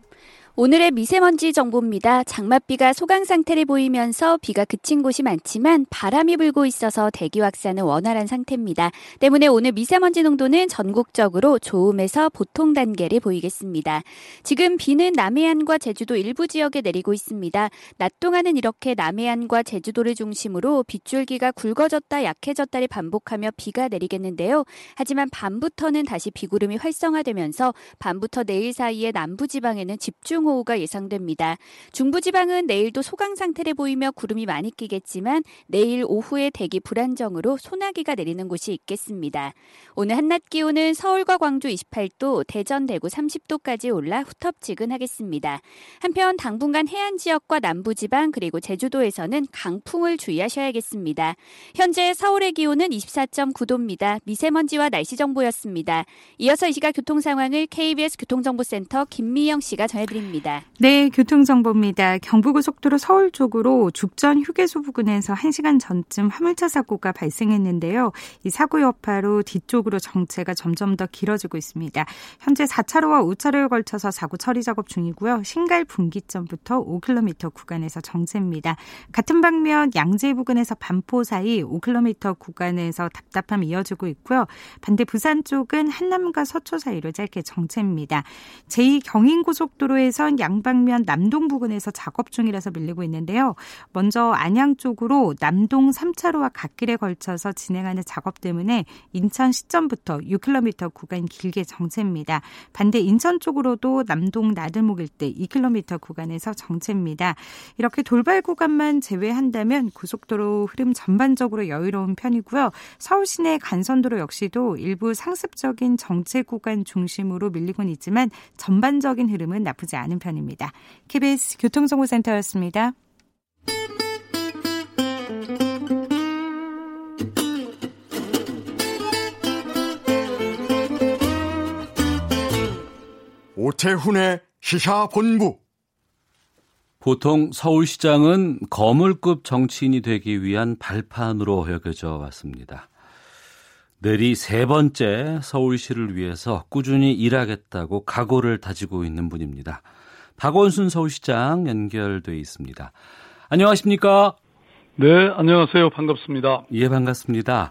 오늘의 미세먼지 정보입니다. 장맛비가 소강 상태를 보이면서 비가 그친 곳이 많지만 바람이 불고 있어서 대기 확산은 원활한 상태입니다. 때문에 오늘 미세먼지 농도는 전국적으로 좋음에서 보통 단계를 보이겠습니다. 지금 비는 남해안과 제주도 일부 지역에 내리고 있습니다. 낮 동안은 이렇게 남해안과 제주도를 중심으로 빗줄기가 굵어졌다 약해졌다를 반복하며 비가 내리겠는데요. 하지만 밤부터는 다시 비구름이 활성화되면서 밤부터 내일 사이에 남부 지방에는 집중 호우가 예상됩니다. 중부지방은 내일도 소강 상태를 보이며 구름이 많이 끼겠지만 내일 오후에 대기 불안정으로 소나기가 내리는 곳이 있겠습니다. 오늘 한낮 기온은 서울과 광주 28도, 대전, 대구 30도까지 올라 후텁지근하겠습니다. 한편 당분간 해안 지역과 남부지방 그리고 제주도에서는 강풍을 주의하셔야겠습니다. 현재 서울의 기온은 24.9도입니다. 미세먼지와 날씨 정보였습니다. 이어서 이 시각 교통 상황을 KBS 교통정보센터 김미영 씨가 전해드립니다. 전해드립니다. 네, 교통정보입니다. 경부고속도로 서울 쪽으로 죽전 휴게소 부근에서 1시간 전쯤 화물차 사고가 발생했는데요. 이 사고 여파로 뒤쪽으로 정체가 점점 더 길어지고 있습니다. 현재 4차로와 5차로에 걸쳐서 사고 처리 작업 중이고요. 신갈 분기점부터 5km 구간에서 정체입니다. 같은 방면 양재 부근에서 반포 사이 5km 구간에서 답답함이 이어지고 있고요. 반대 부산 쪽은 한남과 서초 사이로 짧게 정체입니다. 제2 경인고속도로에서 예선 양방면 남동 부근에서 작업 중이라서 밀리고 있는데요. 먼저 안양 쪽으로 남동 3차로와 갓길에 걸쳐서 진행하는 작업 때문에 인천 시점부터 6km 구간 길게 정체입니다. 반대 인천 쪽으로도 남동 나들목 일대 2km 구간에서 정체입니다. 이렇게 돌발 구간만 제외한다면 고속도로 흐름 전반적으로 여유로운 편이고요. 서울 시내 간선도로 역시도 일부 상습적인 정체 구간 중심으로 밀리곤 있지만 전반적인 흐름은 나쁘지 않은 편입니다. KBS 교통정보센터였습니다. 오태훈의 시사본부 보통 서울시장은 거물급 정치인이 되기 위한 발판으로 여겨져 왔습니다. 내리 세 번째 서울시를 위해서 꾸준히 일하겠다고 각오를 다지고 있는 분입니다. 박원순 서울시장 연결돼 있습니다. 안녕하십니까? 네, 안녕하세요. 반갑습니다. 예, 반갑습니다.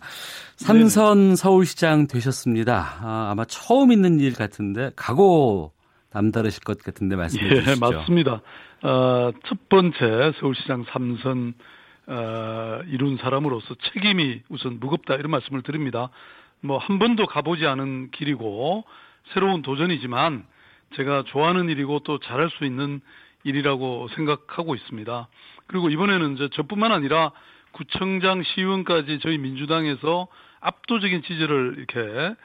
삼선 네. 서울시장 되셨습니다. 아, 아마 처음 있는 일 같은데 각오 남다르실 것 같은데 말씀해 예, 주시죠. 맞습니다. 어, 첫 번째 서울시장 삼선 어, 이룬 사람으로서 책임이 우선 무겁다 이런 말씀을 드립니다. 뭐 한 번도 가보지 않은 길이고 새로운 도전이지만 제가 좋아하는 일이고 또 잘할 수 있는 일이라고 생각하고 있습니다. 그리고 이번에는 이제 저뿐만 아니라 구청장 시의원까지 저희 민주당에서 압도적인 지지를 이렇게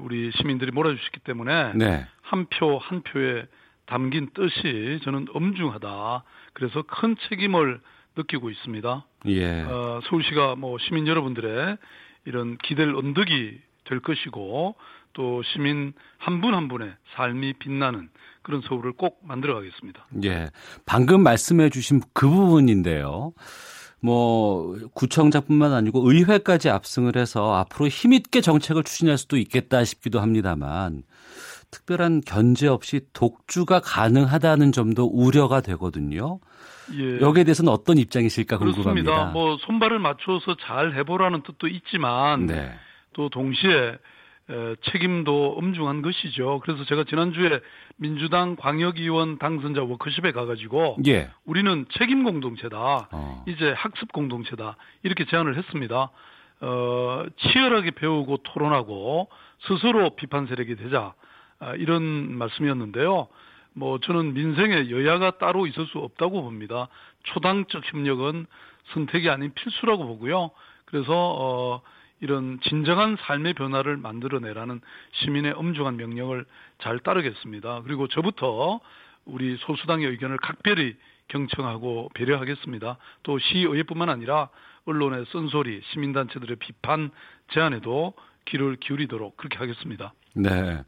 우리 시민들이 몰아주셨기 때문에 네. 한표 한 표에 담긴 뜻이 저는 엄중하다. 그래서 큰 책임을 느끼고 있습니다. 예. 어, 서울시가 뭐 시민 여러분들의 이런 기댈 언덕이 될 것이고 또 시민 한 분한 한 분의 삶이 빛나는 그런 서울을 꼭 만들어 가겠습니다. 예. 방금 말씀해 주신 그 부분인데요. 뭐 구청장뿐만 아니고 의회까지 압승을 해서 앞으로 힘있게 정책을 추진할 수도 있겠다 싶기도 합니다만 특별한 견제 없이 독주가 가능하다는 점도 우려가 되거든요. 예. 여기에 대해서는 어떤 입장이실까 궁금합니다. 그렇습니다. 뭐 손발을 맞춰서 잘 해보라는 뜻도 있지만 네. 또 동시에 책임도 엄중한 것이죠. 그래서 제가 지난주에 민주당 광역의원 당선자 워크숍에 가가지고 예. 우리는 책임 공동체다. 어. 이제 학습 공동체다. 이렇게 제안을 했습니다. 어, 치열하게 배우고 토론하고 스스로 비판 세력이 되자. 아, 이런 말씀이었는데요. 뭐 저는 민생에 여야가 따로 있을 수 없다고 봅니다. 초당적 협력은 선택이 아닌 필수라고 보고요. 그래서 어 이런 진정한 삶의 변화를 만들어내라는 시민의 엄중한 명령을 잘 따르겠습니다. 그리고 저부터 우리 소수당의 의견을 각별히 경청하고 배려하겠습니다. 또 시의회뿐만 아니라 언론의 쓴소리, 시민단체들의 비판 제안에도 귀를 기울이도록 그렇게 하겠습니다. 네.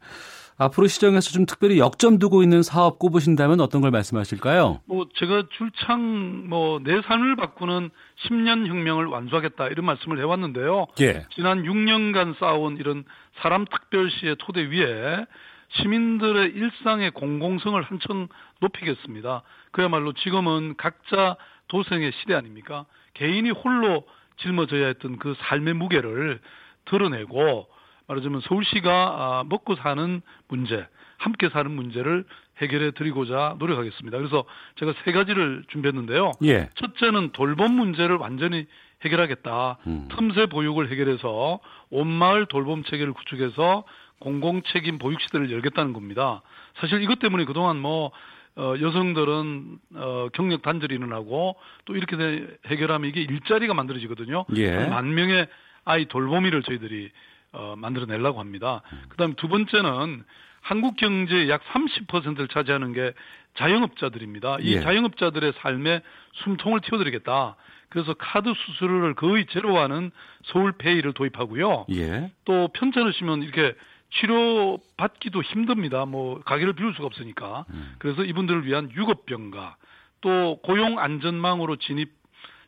앞으로 시정에서 좀 특별히 역점 두고 있는 사업 꼽으신다면 어떤 걸 말씀하실까요? 뭐 제가 줄창 뭐 내 삶을 바꾸는 10년 혁명을 완수하겠다 이런 말씀을 해왔는데요. 예. 지난 6년간 쌓아온 이런 사람 특별시의 토대 위에 시민들의 일상의 공공성을 한층 높이겠습니다. 그야말로 지금은 각자 도생의 시대 아닙니까? 개인이 홀로 짊어져야 했던 그 삶의 무게를 드러내고 말하자면 서울시가 아, 먹고 사는 문제, 함께 사는 문제를 해결해 드리고자 노력하겠습니다. 그래서 제가 세 가지를 준비했는데요. 예. 첫째는 돌봄 문제를 완전히 해결하겠다. 음. 틈새 보육을 해결해서 온 마을 돌봄 체계를 구축해서 공공 책임 보육 시대를 열겠다는 겁니다. 사실 이것 때문에 그동안 뭐 어, 여성들은 어, 경력 단절이 일어나고 또 이렇게 해결하면 이게 일자리가 만들어지거든요. 예. 만 명의 아이 돌보미를 저희들이 어, 만들어내려고 합니다. 그다음 두 번째는 한국 경제의 약 30%를 차지하는 게 자영업자들입니다. 이 예. 자영업자들의 삶에 숨통을 틔워드리겠다. 그래서 카드 수수료를 거의 제로하는 서울페이를 도입하고요. 예. 또 편찮으시면 이렇게 치료 받기도 힘듭니다. 뭐 가게를 비울 수가 없으니까. 음. 그래서 이분들을 위한 유급병가 또 고용 안전망으로 진입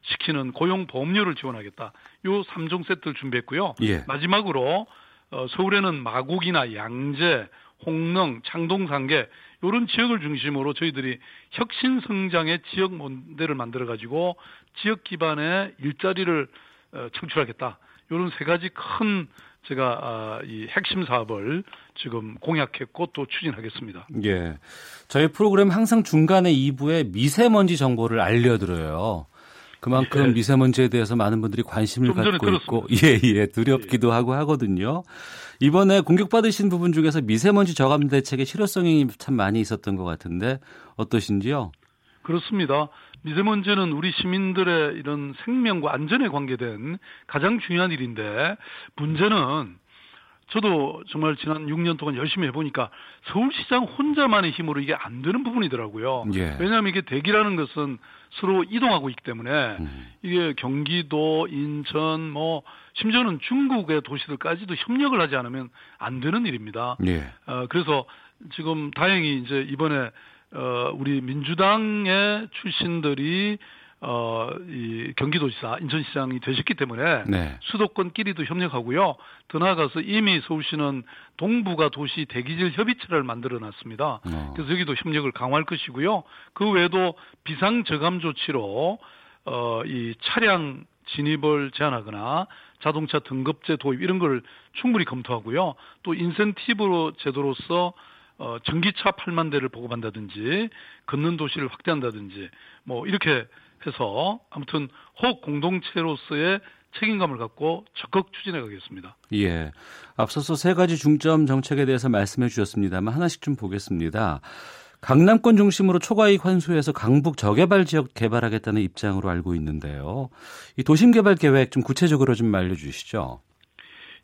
시키는 고용 보험료를 지원하겠다. 요 3종 세트를 준비했고요. 예. 마지막으로 어, 서울에는 마곡이나 양재, 홍릉, 창동 상계 이런 지역을 중심으로 저희들이 혁신 성장의 지역 모델을 만들어 가지고 지역 기반의 일자리를 어, 창출하겠다. 이런 세 가지 큰 제가 아, 이 핵심 사업을 지금 공약했고 또 추진하겠습니다. 예. 저희 프로그램 항상 중간에 2부에 미세먼지 정보를 알려드려요. 그만큼 예. 미세먼지에 대해서 많은 분들이 관심을 갖고 있고 예, 예, 두렵기도 예. 하고 하거든요. 이번에 공격받으신 부분 중에서 미세먼지 저감 대책의 실효성이 참 많이 있었던 것 같은데 어떠신지요? 그렇습니다. 미세먼지는 우리 시민들의 이런 생명과 안전에 관계된 가장 중요한 일인데 문제는 저도 정말 지난 6년 동안 열심히 해보니까 서울시장 혼자만의 힘으로 이게 안 되는 부분이더라고요. 예. 왜냐하면 이게 대기라는 것은 서로 이동하고 있기 때문에 음. 이게 경기도, 인천, 뭐 심지어는 중국의 도시들까지도 협력을 하지 않으면 안 되는 일입니다. 예. 어, 그래서 지금 다행히 이제 이번에 어, 우리 민주당의 출신들이 어, 이 경기도지사, 인천시장이 되셨기 때문에 네. 수도권끼리도 협력하고요. 더 나아가서 이미 서울시는 동부가 도시 대기질 협의체를 만들어 놨습니다. 어. 그래서 여기도 협력을 강화할 것이고요. 그 외에도 비상 저감 조치로 어, 이 차량 진입을 제한하거나 자동차 등급제 도입 이런 걸 충분히 검토하고요. 또 인센티브 제도로서 어, 전기차 8만 대를 보급한다든지 걷는 도시를 확대한다든지 뭐 이렇게 해서 아무튼 호흡 공동체로서의 책임감을 갖고 적극 추진해 가겠습니다. 예. 앞서서 세 가지 중점 정책에 대해서 말씀해 주셨습니다만 하나씩 좀 보겠습니다. 강남권 중심으로 초과이익 환수해서 강북 저개발 지역 개발하겠다는 입장으로 알고 있는데요. 이 도심 개발 계획 좀 구체적으로 좀 알려 주시죠.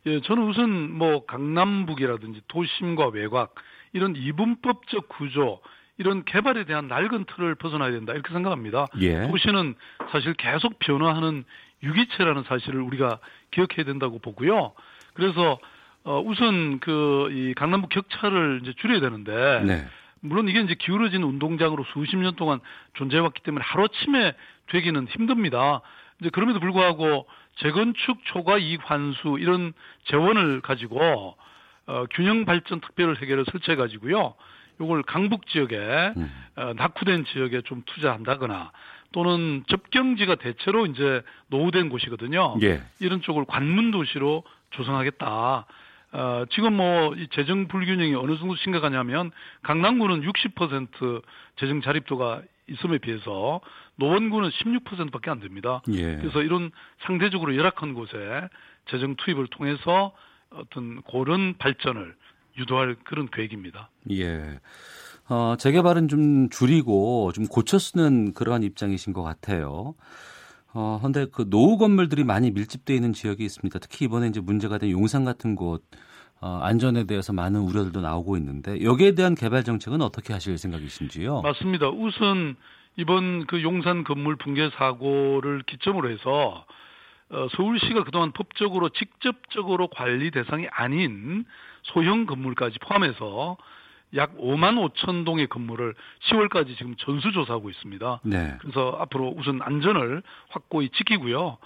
예, 저는 우선 뭐 강남북이라든지 도심과 외곽 이런 이분법적 구조 이런 개발에 대한 낡은 틀을 벗어나야 된다 이렇게 생각합니다. 예. 도시는 사실 계속 변화하는 유기체라는 사실을 우리가 기억해야 된다고 보고요. 그래서 어 우선 그 이 강남북 격차를 이제 줄여야 되는데 네. 물론 이게 이제 기울어진 운동장으로 수십 년 동안 존재해왔기 때문에 하루아침에 되기는 힘듭니다. 이제 그럼에도 불구하고 재건축 초과 이익 환수 이런 재원을 가지고 어, 균형 발전 특별 회계를 설치해 가지고요. 요걸 강북 지역에 음. 어, 낙후된 지역에 좀 투자한다거나 또는 접경지가 대체로 이제 노후된 곳이거든요. 예. 이런 쪽을 관문 도시로 조성하겠다. 어, 지금 뭐 이 재정 불균형이 어느 정도 심각하냐면 강남구는 60% 재정 자립도가 있음에 비해서 노원구는 16%밖에 안 됩니다. 예. 그래서 이런 상대적으로 열악한 곳에 재정 투입을 통해서 어떤 그런 발전을 유도할 그런 계획입니다. 예. 어, 재개발은 좀 줄이고 좀 고쳐 쓰는 그러한 입장이신 것 같아요. 어, 근데 그 노후 건물들이 많이 밀집되어 있는 지역이 있습니다. 특히 이번에 이제 문제가 된 용산 같은 곳 어, 안전에 대해서 많은 우려들도 나오고 있는데 여기에 대한 개발 정책은 어떻게 하실 생각이신지요? 맞습니다. 우선 이번 그 용산 건물 붕괴 사고를 기점으로 해서 어, 서울시가 그동안 법적으로 직접적으로 관리 대상이 아닌 소형 건물까지 포함해서 약 5만 5천 동의 건물을 10월까지 지금 전수조사하고 있습니다. 네. 그래서 앞으로 우선 안전을 확고히 지키고요.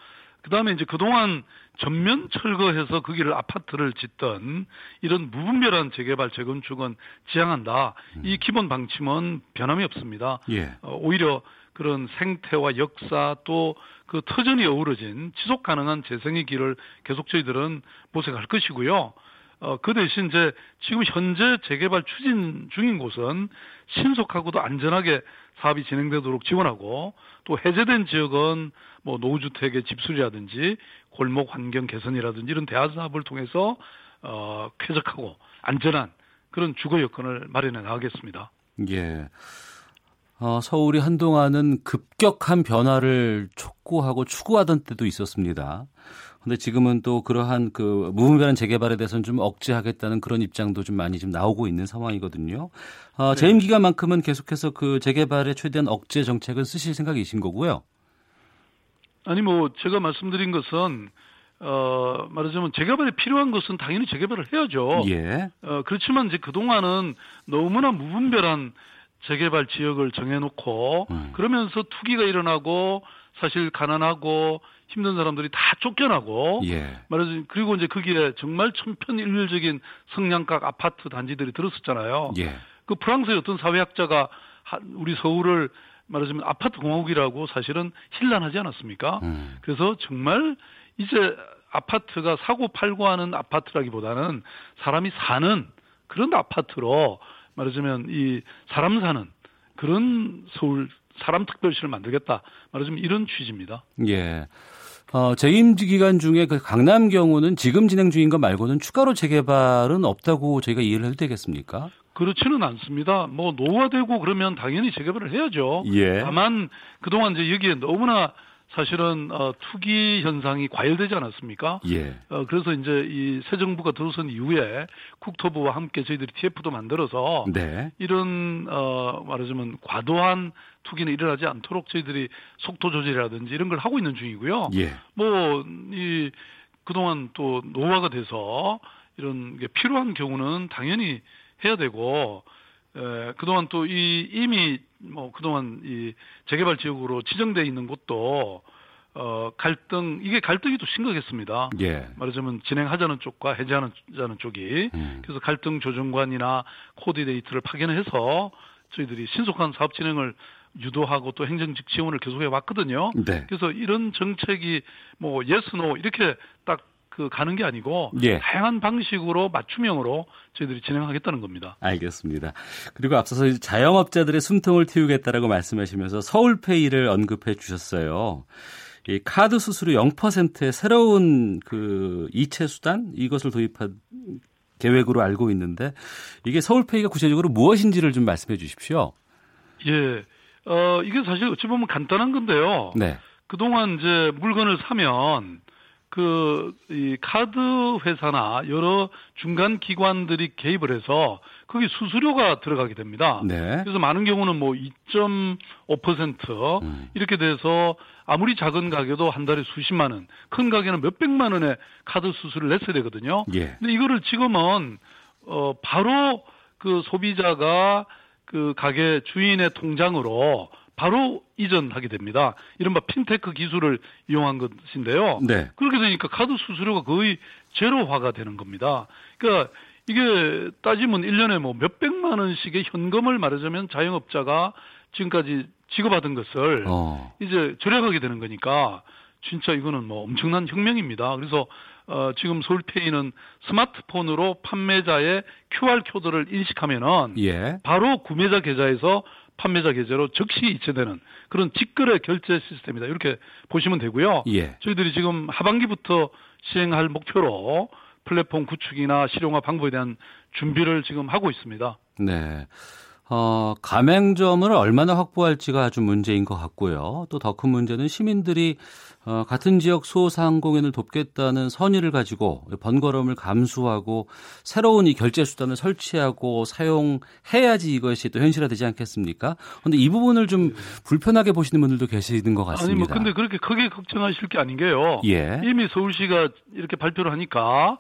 그 다음에 이제 그동안 전면 철거해서 거기를 아파트를 짓던 이런 무분별한 재개발 재건축은 지향한다. 음. 이 기본 방침은 변함이 없습니다. 예. 어, 오히려 그런 생태와 역사 또 그 터전이 어우러진 지속 가능한 재생의 길을 계속 저희들은 모색할 것이고요. 어, 그 대신 이제 지금 현재 재개발 추진 중인 곳은 신속하고도 안전하게 사업이 진행되도록 지원하고 또 해제된 지역은 뭐 노후주택의 집수리라든지 골목 환경 개선이라든지 이런 대화 사업을 통해서 어, 쾌적하고 안전한 그런 주거 여건을 마련해 나가겠습니다. 예. 어, 서울이 한동안은 급격한 변화를 촉구하고 추구하던 때도 있었습니다. 근데 지금은 또 그러한 그 무분별한 재개발에 대해서는 좀 억제하겠다는 그런 입장도 좀 많이 좀 나오고 있는 상황이거든요. 어, 네. 재임 기간만큼은 계속해서 그 재개발에 최대한 억제 정책은 쓰실 생각이신 거고요. 아니 뭐 제가 말씀드린 것은 어 말하자면 재개발이 필요한 것은 당연히 재개발을 해야죠. 예. 어 그렇지만 이제 그 동안은 너무나 무분별한 재개발 지역을 정해놓고 음. 그러면서 투기가 일어나고 사실 가난하고 힘든 사람들이 다 쫓겨나고 예. 말하자면 그리고 이제 거기에 정말 천편일률적인 성냥각 아파트 단지들이 들었었잖아요. 예. 그 프랑스의 어떤 사회학자가 우리 서울을 말하자면 아파트 공화국이라고 사실은 힐난하지 않았습니까? 음. 그래서 정말 이제 아파트가 사고 팔고 하는 아파트라기보다는 사람이 사는 그런 아파트로 말하자면 이 사람 사는 그런 서울 사람 특별시를 만들겠다. 말하자면 이런 취지입니다. 예. 어, 재임 기간 중에 그 강남 경우는 지금 진행 중인 것 말고는 추가로 재개발은 없다고 저희가 이해를 해도 되겠습니까? 그렇지는 않습니다. 뭐 노후화되고 그러면 당연히 재개발을 해야죠. 예. 다만 그동안 이제 여기에 너무나 사실은 어, 투기 현상이 과열되지 않았습니까? 예. 어, 그래서 이제 이 새 정부가 들어선 이후에 국토부와 함께 저희들이 TF도 만들어서 네. 이런 어, 말하자면 과도한 투기는 일어나지 않도록 저희들이 속도 조절이라든지 이런 걸 하고 있는 중이고요. 예. 뭐이 그동안 또 노화가 돼서 이런 게 필요한 경우는 당연히 해야 되고 에, 그동안 또 이 이미 뭐 그동안 이 재개발 지역으로 지정돼 있는 곳도 어 갈등 이게 갈등이 또 심각했습니다. 예. 말하자면 진행하자는 쪽과 해제하는 쪽이 음. 그래서 갈등 조정관이나 코디네이터를 파견해서 저희들이 신속한 사업 진행을 유도하고 또 행정직 지원을 계속해 왔거든요. 네. 그래서 이런 정책이 뭐 yes no 이렇게 딱 그 가는 게 아니고 예. 다양한 방식으로 맞춤형으로 저희들이 진행하겠다는 겁니다. 알겠습니다. 그리고 앞서서 자영업자들의 숨통을 틔우겠다라고 말씀하시면서 서울페이를 언급해 주셨어요. 이 카드 수수료 0%의 새로운 그 이체 수단 이것을 도입한 계획으로 알고 있는데 이게 서울페이가 구체적으로 무엇인지를 좀 말씀해 주십시오. 예. 어, 이게 사실 어찌 보면 간단한 건데요. 네. 그동안 이제 물건을 사면 그, 이 카드 회사나 여러 중간 기관들이 개입을 해서 거기 수수료가 들어가게 됩니다. 네. 그래서 많은 경우는 뭐 2.5% 음. 이렇게 돼서 아무리 작은 가게도 한 달에 수십만 원, 큰 가게는 몇 백만 원의 카드 수수료를 냈어야 되거든요. 예. 근데 이거를 지금은 어 바로 그 소비자가 그 가게 주인의 통장으로 바로 이전하게 됩니다. 이른바 핀테크 기술을 이용한 것인데요. 네. 그렇게 되니까 카드 수수료가 거의 제로화가 되는 겁니다. 그러니까 이게 따지면 1년에 뭐 몇백만 원씩의 현금을 말하자면 자영업자가 지금까지 지급하던 것을 어. 이제 절약하게 되는 거니까 진짜 이거는 뭐 엄청난 혁명입니다. 그래서 어, 지금 서울페이는 스마트폰으로 판매자의 QR 코드를 인식하면은 예. 바로 구매자 계좌에서 판매자 계좌로 즉시 이체되는 그런 직거래 결제 시스템이다. 이렇게 보시면 되고요. 예. 저희들이 지금 하반기부터 시행할 목표로 플랫폼 구축이나 실용화 방법에 대한 준비를 지금 하고 있습니다. 네. 어, 가맹점을 얼마나 확보할지가 아주 문제인 것 같고요. 또 더 큰 문제는 시민들이 어, 같은 지역 소상공인을 돕겠다는 선의를 가지고 번거로움을 감수하고 새로운 이 결제 수단을 설치하고 사용해야지 이것이 또 현실화되지 않겠습니까? 그런데 이 부분을 좀 불편하게 보시는 분들도 계시는 것 같습니다. 아니 뭐 근데 그렇게 크게 걱정하실 게 아닌 게요. 예. 이미 서울시가 이렇게 발표를 하니까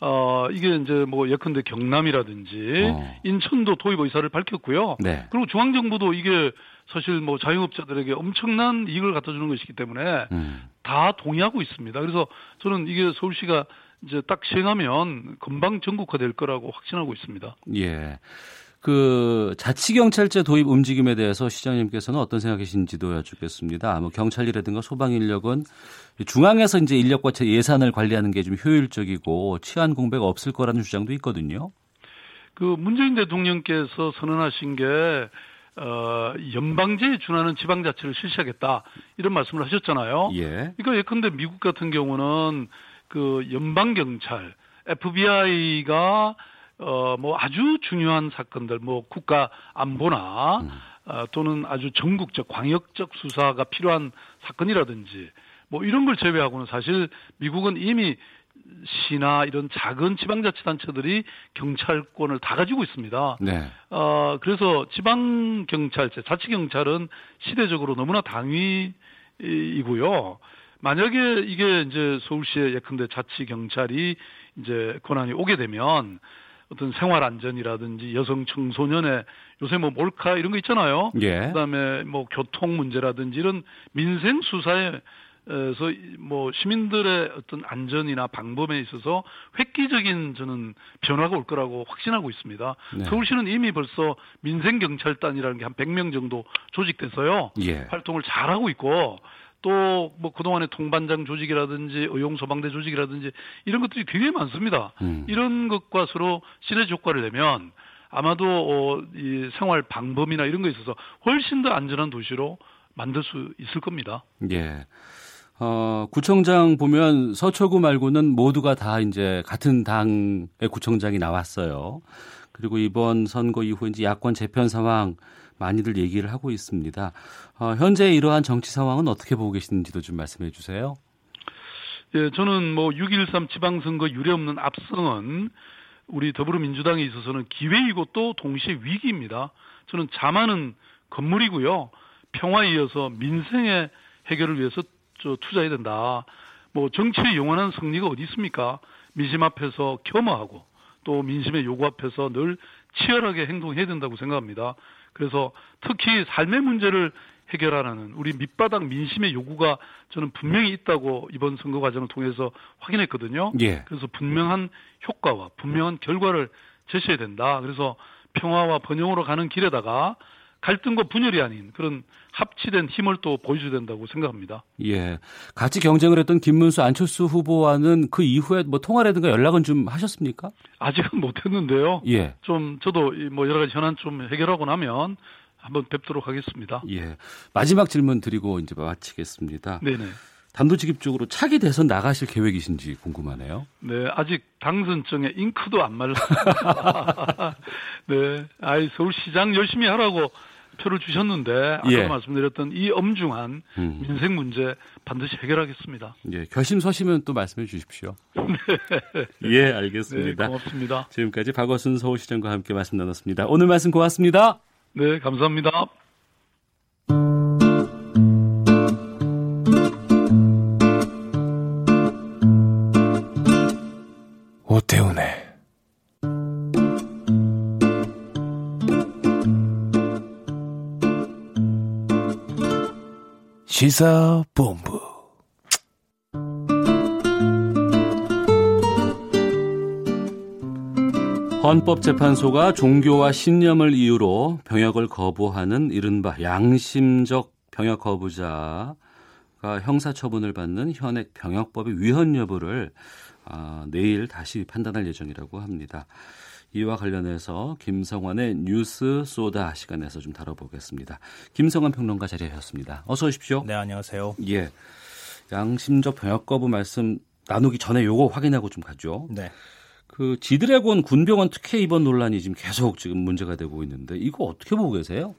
어, 이게 이제 뭐 예컨대 경남이라든지 어. 인천도 도입 의사를 밝혔고요. 네. 그리고 중앙정부도 이게 사실 뭐 자영업자들에게 엄청난 이익을 갖다 주는 것이기 때문에 음. 다 동의하고 있습니다. 그래서 저는 이게 서울시가 이제 딱 시행하면 금방 전국화될 거라고 확신하고 있습니다. 예. 그 자치경찰제 도입 움직임에 대해서 시장님께서는 어떤 생각이신지도 여쭙겠습니다. 뭐 경찰이라든가 소방 인력은 중앙에서 이제 인력과 예산을 관리하는 게 좀 효율적이고 치안 공백 없을 거라는 주장도 있거든요. 그 문재인 대통령께서 선언하신 게 어, 연방제에 준하는 지방자치를 실시하겠다 이런 말씀을 하셨잖아요. 예. 그러니까 예컨대 미국 같은 경우는 그 연방 경찰 FBI가 어, 뭐 아주 중요한 사건들, 뭐 국가 안보나 음. 어, 또는 아주 전국적 광역적 수사가 필요한 사건이라든지 뭐 이런 걸 제외하고는 사실 미국은 이미 시나 이런 작은 지방자치단체들이 경찰권을 다 가지고 있습니다. 네. 어, 그래서 지방경찰제, 자치경찰은 시대적으로 너무나 당위이고요. 만약에 이게 이제 서울시의 예컨대 자치경찰이 이제 권한이 오게 되면 어떤 생활 안전이라든지 여성 청소년의 요새 뭐 몰카 이런 거 있잖아요. 예. 그다음에 뭐 교통 문제라든지 이런 민생 수사에 에서 뭐 시민들의 어떤 안전이나 방범에 있어서 획기적인 저는 변화가 올 거라고 확신하고 있습니다. 네. 서울시는 이미 벌써 민생 경찰단이라는 게 한 100명 정도 조직돼서요. 예. 활동을 잘 하고 있고 또 뭐 그동안의 통반장 조직이라든지 의용 소방대 조직이라든지 이런 것들이 굉장히 많습니다. 음. 이런 것과 서로 시너지 효과를 내면 아마도 어, 이 생활 방범이나 이런 거에 있어서 훨씬 더 안전한 도시로 만들 수 있을 겁니다. 예. 어, 구청장 보면 서초구 말고는 모두가 다 이제 같은 당의 구청장이 나왔어요. 그리고 이번 선거 이후 이제 야권 재편 상황 많이들 얘기를 하고 있습니다. 어, 현재 이러한 정치 상황은 어떻게 보고 계시는지도 좀 말씀해 주세요. 예, 저는 뭐 6.13 지방선거 유례 없는 압승은 우리 더불어민주당에 있어서는 기회이고 또 동시에 위기입니다. 저는 자만은 건물이고요. 평화에 이어서 민생의 해결을 위해서 저 투자해야 된다. 뭐 정치의 영원한 승리가 어디 있습니까? 민심 앞에서 겸허하고 또 민심의 요구 앞에서 늘 치열하게 행동해야 된다고 생각합니다. 그래서 특히 삶의 문제를 해결하라는 우리 밑바닥 민심의 요구가 저는 분명히 있다고 이번 선거 과정을 통해서 확인했거든요. 예. 그래서 분명한 효과와 분명한 결과를 제시해야 된다. 그래서 평화와 번영으로 가는 길에다가 갈등과 분열이 아닌 그런 합치된 힘을 또 보여줘야 된다고 생각합니다. 예. 같이 경쟁을 했던 김문수 안철수 후보와는 그 이후에 뭐 통화라든가 연락은 좀 하셨습니까? 아직은 못 했는데요. 예. 좀 저도 뭐 여러 가지 현안 좀 해결하고 나면 한번 뵙도록 하겠습니다. 예. 마지막 질문 드리고 이제 마치겠습니다. 네네. 단도직입적으로 차기 대선 나가실 계획이신지 궁금하네요. 네, 아직 당선증에 잉크도 안 말라. 네, 아이 서울시장 열심히 하라고 표를 주셨는데 아까 예. 말씀드렸던 이 엄중한 음. 민생 문제 반드시 해결하겠습니다. 예, 결심 서시면 또 말씀해 주십시오. 네. 예, 알겠습니다. 네, 고맙습니다. 지금까지 박원순 서울시장과 함께 말씀 나눴습니다. 오늘 말씀 고맙습니다. 네, 감사합니다. 오태훈의 시사본부 헌법재판소가 종교와 신념을 이유로 병역을 거부하는 이른바 양심적 병역 거부자가 형사처분을 받는 현행 병역법의 위헌 여부를 아, 내일 다시 판단할 예정이라고 합니다. 이와 관련해서 김성환의 뉴스 소다 시간에서 좀 다뤄보겠습니다. 김성환 평론가 자리하셨습니다. 어서 오십시오. 네, 안녕하세요. 예. 양심적 병역 거부 말씀 나누기 전에 요거 확인하고 좀 가죠. 네. 그 지드래곤 군병원 특혜 입원 논란이 지금 계속 지금 문제가 되고 있는데 이거 어떻게 보고 계세요?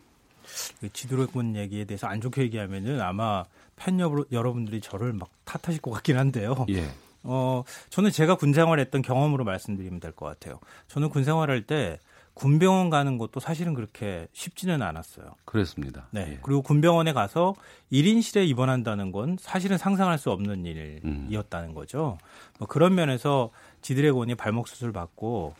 그 지드래곤 얘기에 대해서 안 좋게 얘기하면은 아마 팬 여러분들이 저를 막 탓하실 것 같긴 한데요. 예. 어, 저는 제가 군 생활했던 경험으로 말씀드리면 될 것 같아요. 저는 군 생활할 때 군병원 가는 것도 사실은 그렇게 쉽지는 않았어요. 그렇습니다. 네. 예. 그리고 군병원에 가서 1인실에 입원한다는 건 사실은 상상할 수 없는 일이었다는 거죠. 뭐 그런 면에서 지드래곤이 발목 수술 받고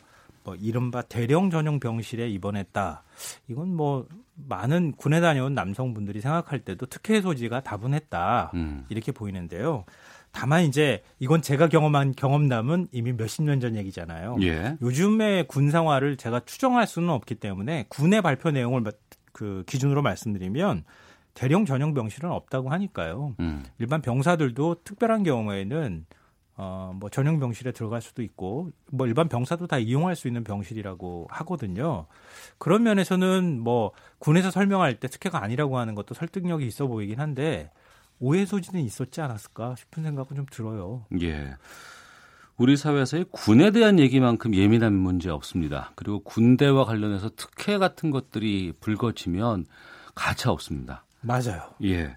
뭐 이른바 대령 전용 병실에 입원했다. 이건 뭐 많은 군에 다녀온 남성분들이 생각할 때도 특혜 소지가 다분했다. 음. 이렇게 보이는데요. 다만 이제 이건 제가 경험한 경험담은 이미 몇십 년 전 얘기잖아요. 예. 요즘의 군 생활을 제가 추정할 수는 없기 때문에 군의 발표 내용을 그 기준으로 말씀드리면 대령 전용 병실은 없다고 하니까요. 음. 일반 병사들도 특별한 경우에는 어, 뭐 전용 병실에 들어갈 수도 있고 뭐 일반 병사도 다 이용할 수 있는 병실이라고 하거든요. 그런 면에서는 뭐 군에서 설명할 때 특혜가 아니라고 하는 것도 설득력이 있어 보이긴 한데 오해 소지는 있었지 않았을까 싶은 생각은 좀 들어요. 예. 우리 사회에서의 군에 대한 얘기만큼 예민한 문제 없습니다. 그리고 군대와 관련해서 특혜 같은 것들이 불거지면 가차 없습니다. 맞아요. 예.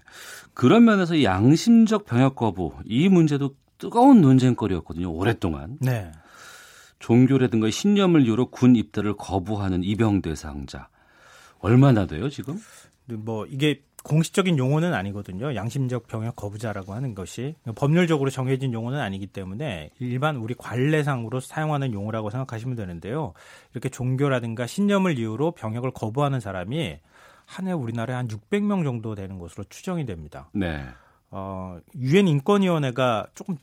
그런 면에서 양심적 병역 거부 이 문제도 뜨거운 논쟁거리였거든요. 오랫동안. 네. 종교라든가 신념을 이유로 군 입대를 거부하는 입영 대상자 얼마나 돼요 지금? 뭐 이게 공식적인 용어는 아니거든요. 양심적 병역 거부자라고 하는 것이 법률적으로 정해진 용어는 아니기 때문에 일반 우리 관례상으로 사용하는 용어라고 생각하시면 되는데요. 이렇게 종교라든가 신념을 이유로 병역을 거부하는 사람이 한 해 우리나라에 한 600명 정도 되는 것으로 추정이 됩니다. 네. 어, 유엔 인권위원회가 조금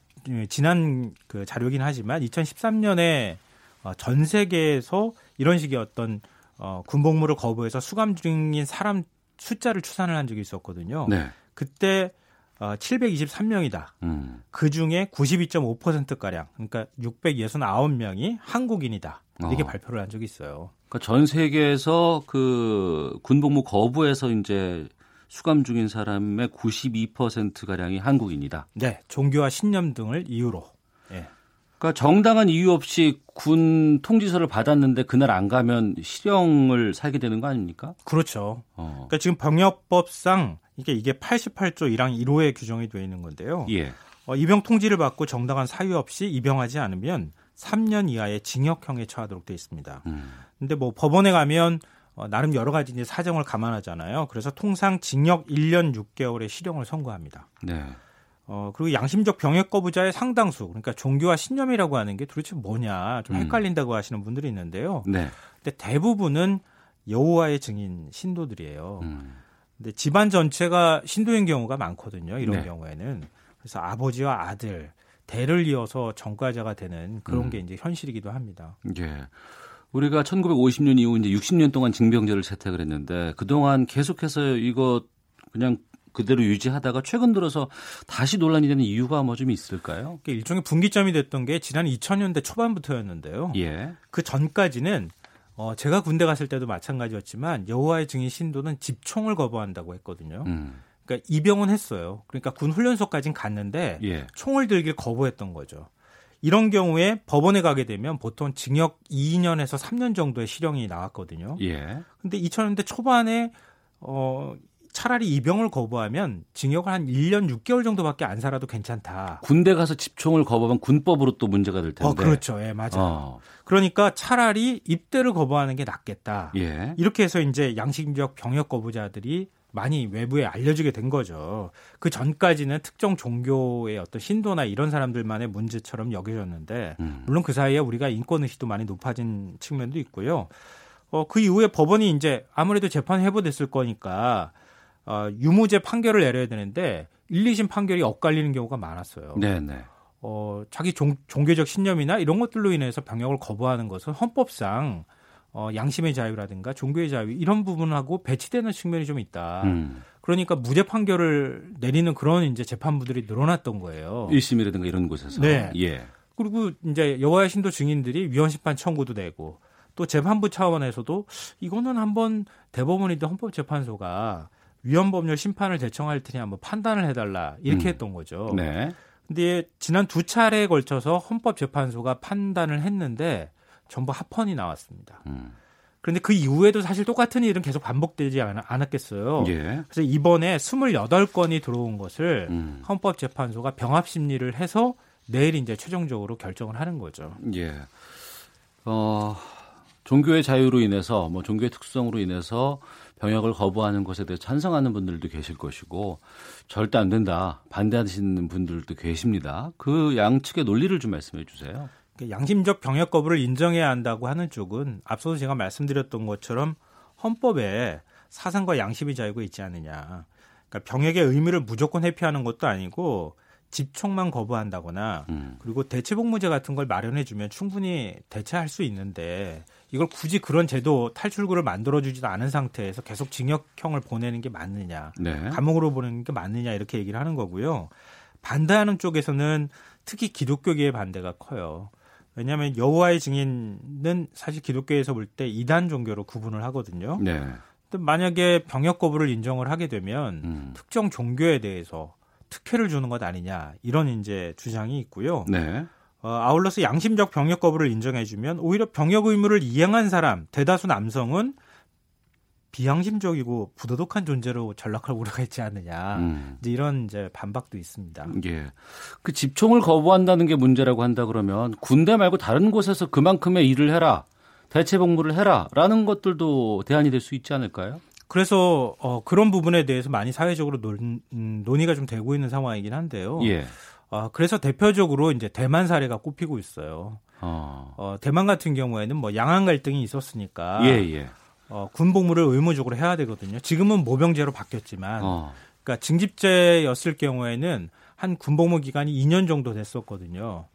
지난 그 자료긴 하지만 2013년에 어, 전 세계에서 이런 식의 어떤 어, 군복무를 거부해서 수감 중인 사람 숫자를 추산을 한 적이 있었거든요. 네. 그때 어, 723명이다. 음. 그 중에 92.5%가량, 그러니까 669명이 한국인이다. 이렇게 어. 발표를 한 적이 있어요. 그러니까 전 세계에서 그 군복무 거부해서 이제 수감 중인 사람의 92%가량이 한국인이다. 네. 종교와 신념 등을 이유로. 네. 그러니까 정당한 이유 없이 군 통지서를 받았는데 그날 안 가면 실형을 살게 되는 거 아닙니까? 그렇죠. 어. 그러니까 지금 병역법상 이게 이게 88조 1항 1호에 규정이 되어 있는 건데요. 예. 어, 입영 통지를 받고 정당한 사유 없이 입영하지 않으면 3년 이하의 징역형에 처하도록 되어 있습니다. 음. 근데 뭐 법원에 가면 어, 나름 여러 가지 이제 사정을 감안하잖아요. 그래서 통상 징역 1년 6개월의 실형을 선고합니다. 네. 어, 그리고 양심적 병역 거부자의 상당수, 그러니까 종교와 신념이라고 하는 게 도대체 뭐냐, 좀 음. 헷갈린다고 음. 하시는 분들이 있는데요. 네. 근데 대부분은 여호와의 증인 신도들이에요. 음. 근데 집안 전체가 신도인 경우가 많거든요. 이런 네. 경우에는. 그래서 아버지와 아들, 대를 이어서 전과자가 되는 그런 음. 게 이제 현실이기도 합니다. 예. 우리가 1950년 이후 이제 60년 동안 징병제를 채택을 했는데 그동안 계속해서 이거 그냥 그대로 유지하다가 최근 들어서 다시 논란이 되는 이유가 뭐 좀 있을까요? 일종의 분기점이 됐던 게 지난 2000년대 초반부터였는데요. 예. 그 전까지는 어, 제가 군대 갔을 때도 마찬가지였지만 여호와의 증인 신도는 집총을 거부한다고 했거든요. 음. 그러니까 입영은 했어요. 그러니까 군 훈련소까지는 갔는데 예. 총을 들길 거부했던 거죠. 이런 경우에 법원에 가게 되면 보통 징역 2년에서 3년 정도의 실형이 나왔거든요. 예. 근데 2000년대 초반에 어 차라리 입영을 거부하면 징역을 한 1년 6개월 정도밖에 안 살아도 괜찮다. 군대 가서 집총을 거부하면 군법으로 또 문제가 될 텐데. 어, 그렇죠. 예, 맞아요. 어. 그러니까 차라리 입대를 거부하는 게 낫겠다. 예. 이렇게 해서 이제 양심적 병역 거부자들이 많이 외부에 알려지게 된 거죠. 그 전까지는 특정 종교의 어떤 신도나 이런 사람들만의 문제처럼 여겨졌는데, 음. 물론 그 사이에 우리가 인권 의식도 많이 높아진 측면도 있고요. 어, 그 이후에 법원이 이제 아무래도 재판 회부됐을 거니까 어, 유무죄 판결을 내려야 되는데 1, 2심 판결이 엇갈리는 경우가 많았어요. 네, 네. 어, 자기 종, 종교적 신념이나 이런 것들로 인해서 병역을 거부하는 것은 헌법상 어, 양심의 자유라든가 종교의 자유 이런 부분하고 배치되는 측면이 좀 있다. 음. 그러니까 무죄 판결을 내리는 그런 이제 재판부들이 늘어났던 거예요. 1심이라든가 이런 곳에서. 네. 예. 그리고 이제 여호와의 신도 증인들이 위헌 심판 청구도 내고 또 재판부 차원에서도 이거는 한번 대법원이든 헌법재판소가 위헌법률 심판을 대청할 테니 한번 판단을 해달라 이렇게 음. 했던 거죠. 네. 근데 지난 두 차례에 걸쳐서 헌법재판소가 판단을 했는데 전부 합헌이 나왔습니다. 음. 그런데 그 이후에도 사실 똑같은 일은 계속 반복되지 않았겠어요. 예. 그래서 이번에 28건이 들어온 것을 음. 헌법재판소가 병합 심리를 해서 내일 이제 최종적으로 결정을 하는 거죠. 예. 어, 종교의 자유로 인해서 뭐 종교의 특성으로 인해서 병역을 거부하는 것에 대해 찬성하는 분들도 계실 것이고 절대 안 된다 반대하시는 분들도 계십니다. 그 양측의 논리를 좀 말씀해 주세요. 그 양심적 병역 거부를 인정해야 한다고 하는 쪽은 앞서서 제가 말씀드렸던 것처럼 헌법에 사상과 양심의 자유가 있지 않느냐. 그러니까 병역의 의무를 무조건 회피하는 것도 아니고 집총만 거부한다거나 음. 그리고 대체복무제 같은 걸 마련해 주면 충분히 대체할 수 있는데 이걸 굳이 그런 제도 탈출구를 만들어 주지도 않은 상태에서 계속 징역형을 보내는 게 맞느냐 네. 감옥으로 보내는 게 맞느냐 이렇게 얘기를 하는 거고요 반대하는 쪽에서는 특히 기독교계의 반대가 커요 왜냐하면 여호와의 증인은 사실 기독교에서 볼 때 이단 종교로 구분을 하거든요 네. 근데 만약에 병역 거부를 인정을 하게 되면 음. 특정 종교에 대해서 특혜를 주는 것 아니냐 이런 이제 주장이 있고요. 네. 어, 아울러서 양심적 병역 거부를 인정해주면 오히려 병역 의무를 이행한 사람 대다수 남성은 비양심적이고 부도덕한 존재로 전락할 우려가 있지 않느냐 음. 이제 이런 이제 반박도 있습니다. 예, 그 집총을 거부한다는 게 문제라고 한다 그러면 군대 말고 다른 곳에서 그만큼의 일을 해라 대체 복무를 해라라는 것들도 대안이 될 수 있지 않을까요? 그래서 어, 그런 부분에 대해서 많이 사회적으로 논, 음, 논의가 좀 되고 있는 상황이긴 한데요. 예. 어, 그래서 대표적으로 이제 대만 사례가 꼽히고 있어요. 어. 어 대만 같은 경우에는 뭐 양안 갈등이 있었으니까 예, 예. 어, 군복무를 의무적으로 해야 되거든요. 지금은 모병제로 바뀌었지만, 어. 그러니까 징집제였을 경우에는 한 군복무 기간이 2년 정도 됐었거든요.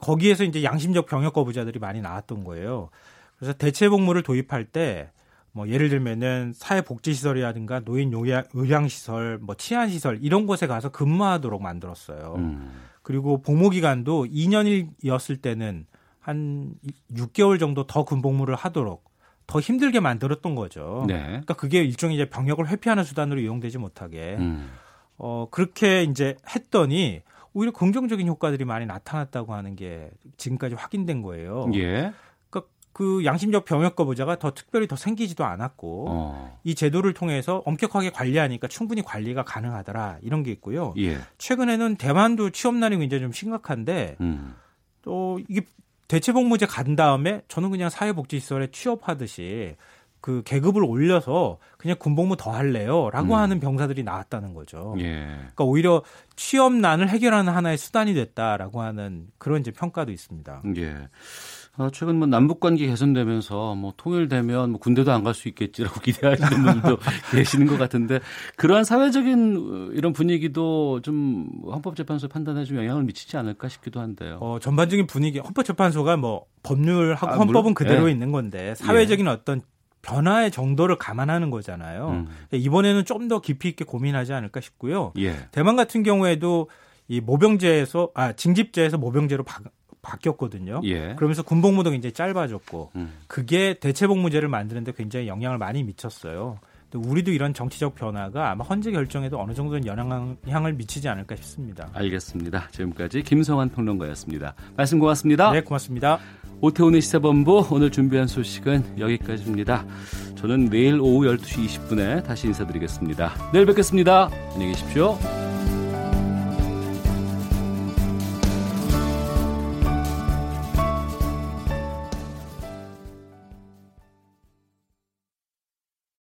거기에서 이제 양심적 병역 거부자들이 많이 나왔던 거예요. 그래서 대체 복무를 도입할 때 뭐 예를 들면은 사회복지시설이라든가 노인 요양, 요양시설, 뭐 치안시설 이런 곳에 가서 근무하도록 만들었어요. 음. 그리고 복무기간도 2년이었을 때는 한 6개월 정도 더 군복무를 하도록 더 힘들게 만들었던 거죠. 네. 그러니까 그게 일종의 이제 병역을 회피하는 수단으로 이용되지 못하게 음. 어 그렇게 이제 했더니 오히려 긍정적인 효과들이 많이 나타났다고 하는 게 지금까지 확인된 거예요. 예. 그 양심적 병역 거부자가 더 특별히 더 생기지도 않았고 어. 이 제도를 통해서 엄격하게 관리하니까 충분히 관리가 가능하더라 이런 게 있고요. 예. 최근에는 대만도 취업난이 굉장히 좀 심각한데 음. 또 이게 대체복무제 간 다음에 저는 그냥 사회복지시설에 취업하듯이 그 계급을 올려서 그냥 군복무 더 할래요라고 음. 하는 병사들이 나왔다는 거죠. 예. 그러니까 오히려 취업난을 해결하는 하나의 수단이 됐다라고 하는 그런 이제 평가도 있습니다. 예. 어, 최근 뭐 남북 관계 개선되면서 뭐 통일되면 뭐 군대도 안 갈 수 있겠지라고 기대하시는 분들도 계시는 것 같은데 그러한 사회적인 이런 분위기도 좀 헌법재판소 판단에 좀 영향을 미치지 않을까 싶기도 한데요. 어, 전반적인 분위기 헌법재판소가 뭐 법률하고 아, 헌법은 그대로 네. 있는 건데 사회적인 예. 어떤 변화의 정도를 감안하는 거잖아요. 음. 이번에는 좀 더 깊이 있게 고민하지 않을까 싶고요. 예. 대만 같은 경우에도 이 모병제에서 아 징집제에서 모병제로 바, 바뀌었거든요. 예. 그러면서 군복무도 굉장히 짧아졌고 음. 그게 대체복무제를 만드는데 굉장히 영향을 많이 미쳤어요. 우리도 이런 정치적 변화가 아마 헌재 결정에도 어느 정도는 영향을 미치지 않을까 싶습니다. 알겠습니다. 지금까지 김성환 평론가였습니다. 말씀 고맙습니다. 네, 고맙습니다. 오태훈의 시사본부 오늘 준비한 소식은 여기까지입니다. 저는 내일 오후 12시 20분에 다시 인사드리겠습니다. 내일 뵙겠습니다. 안녕히 계십시오.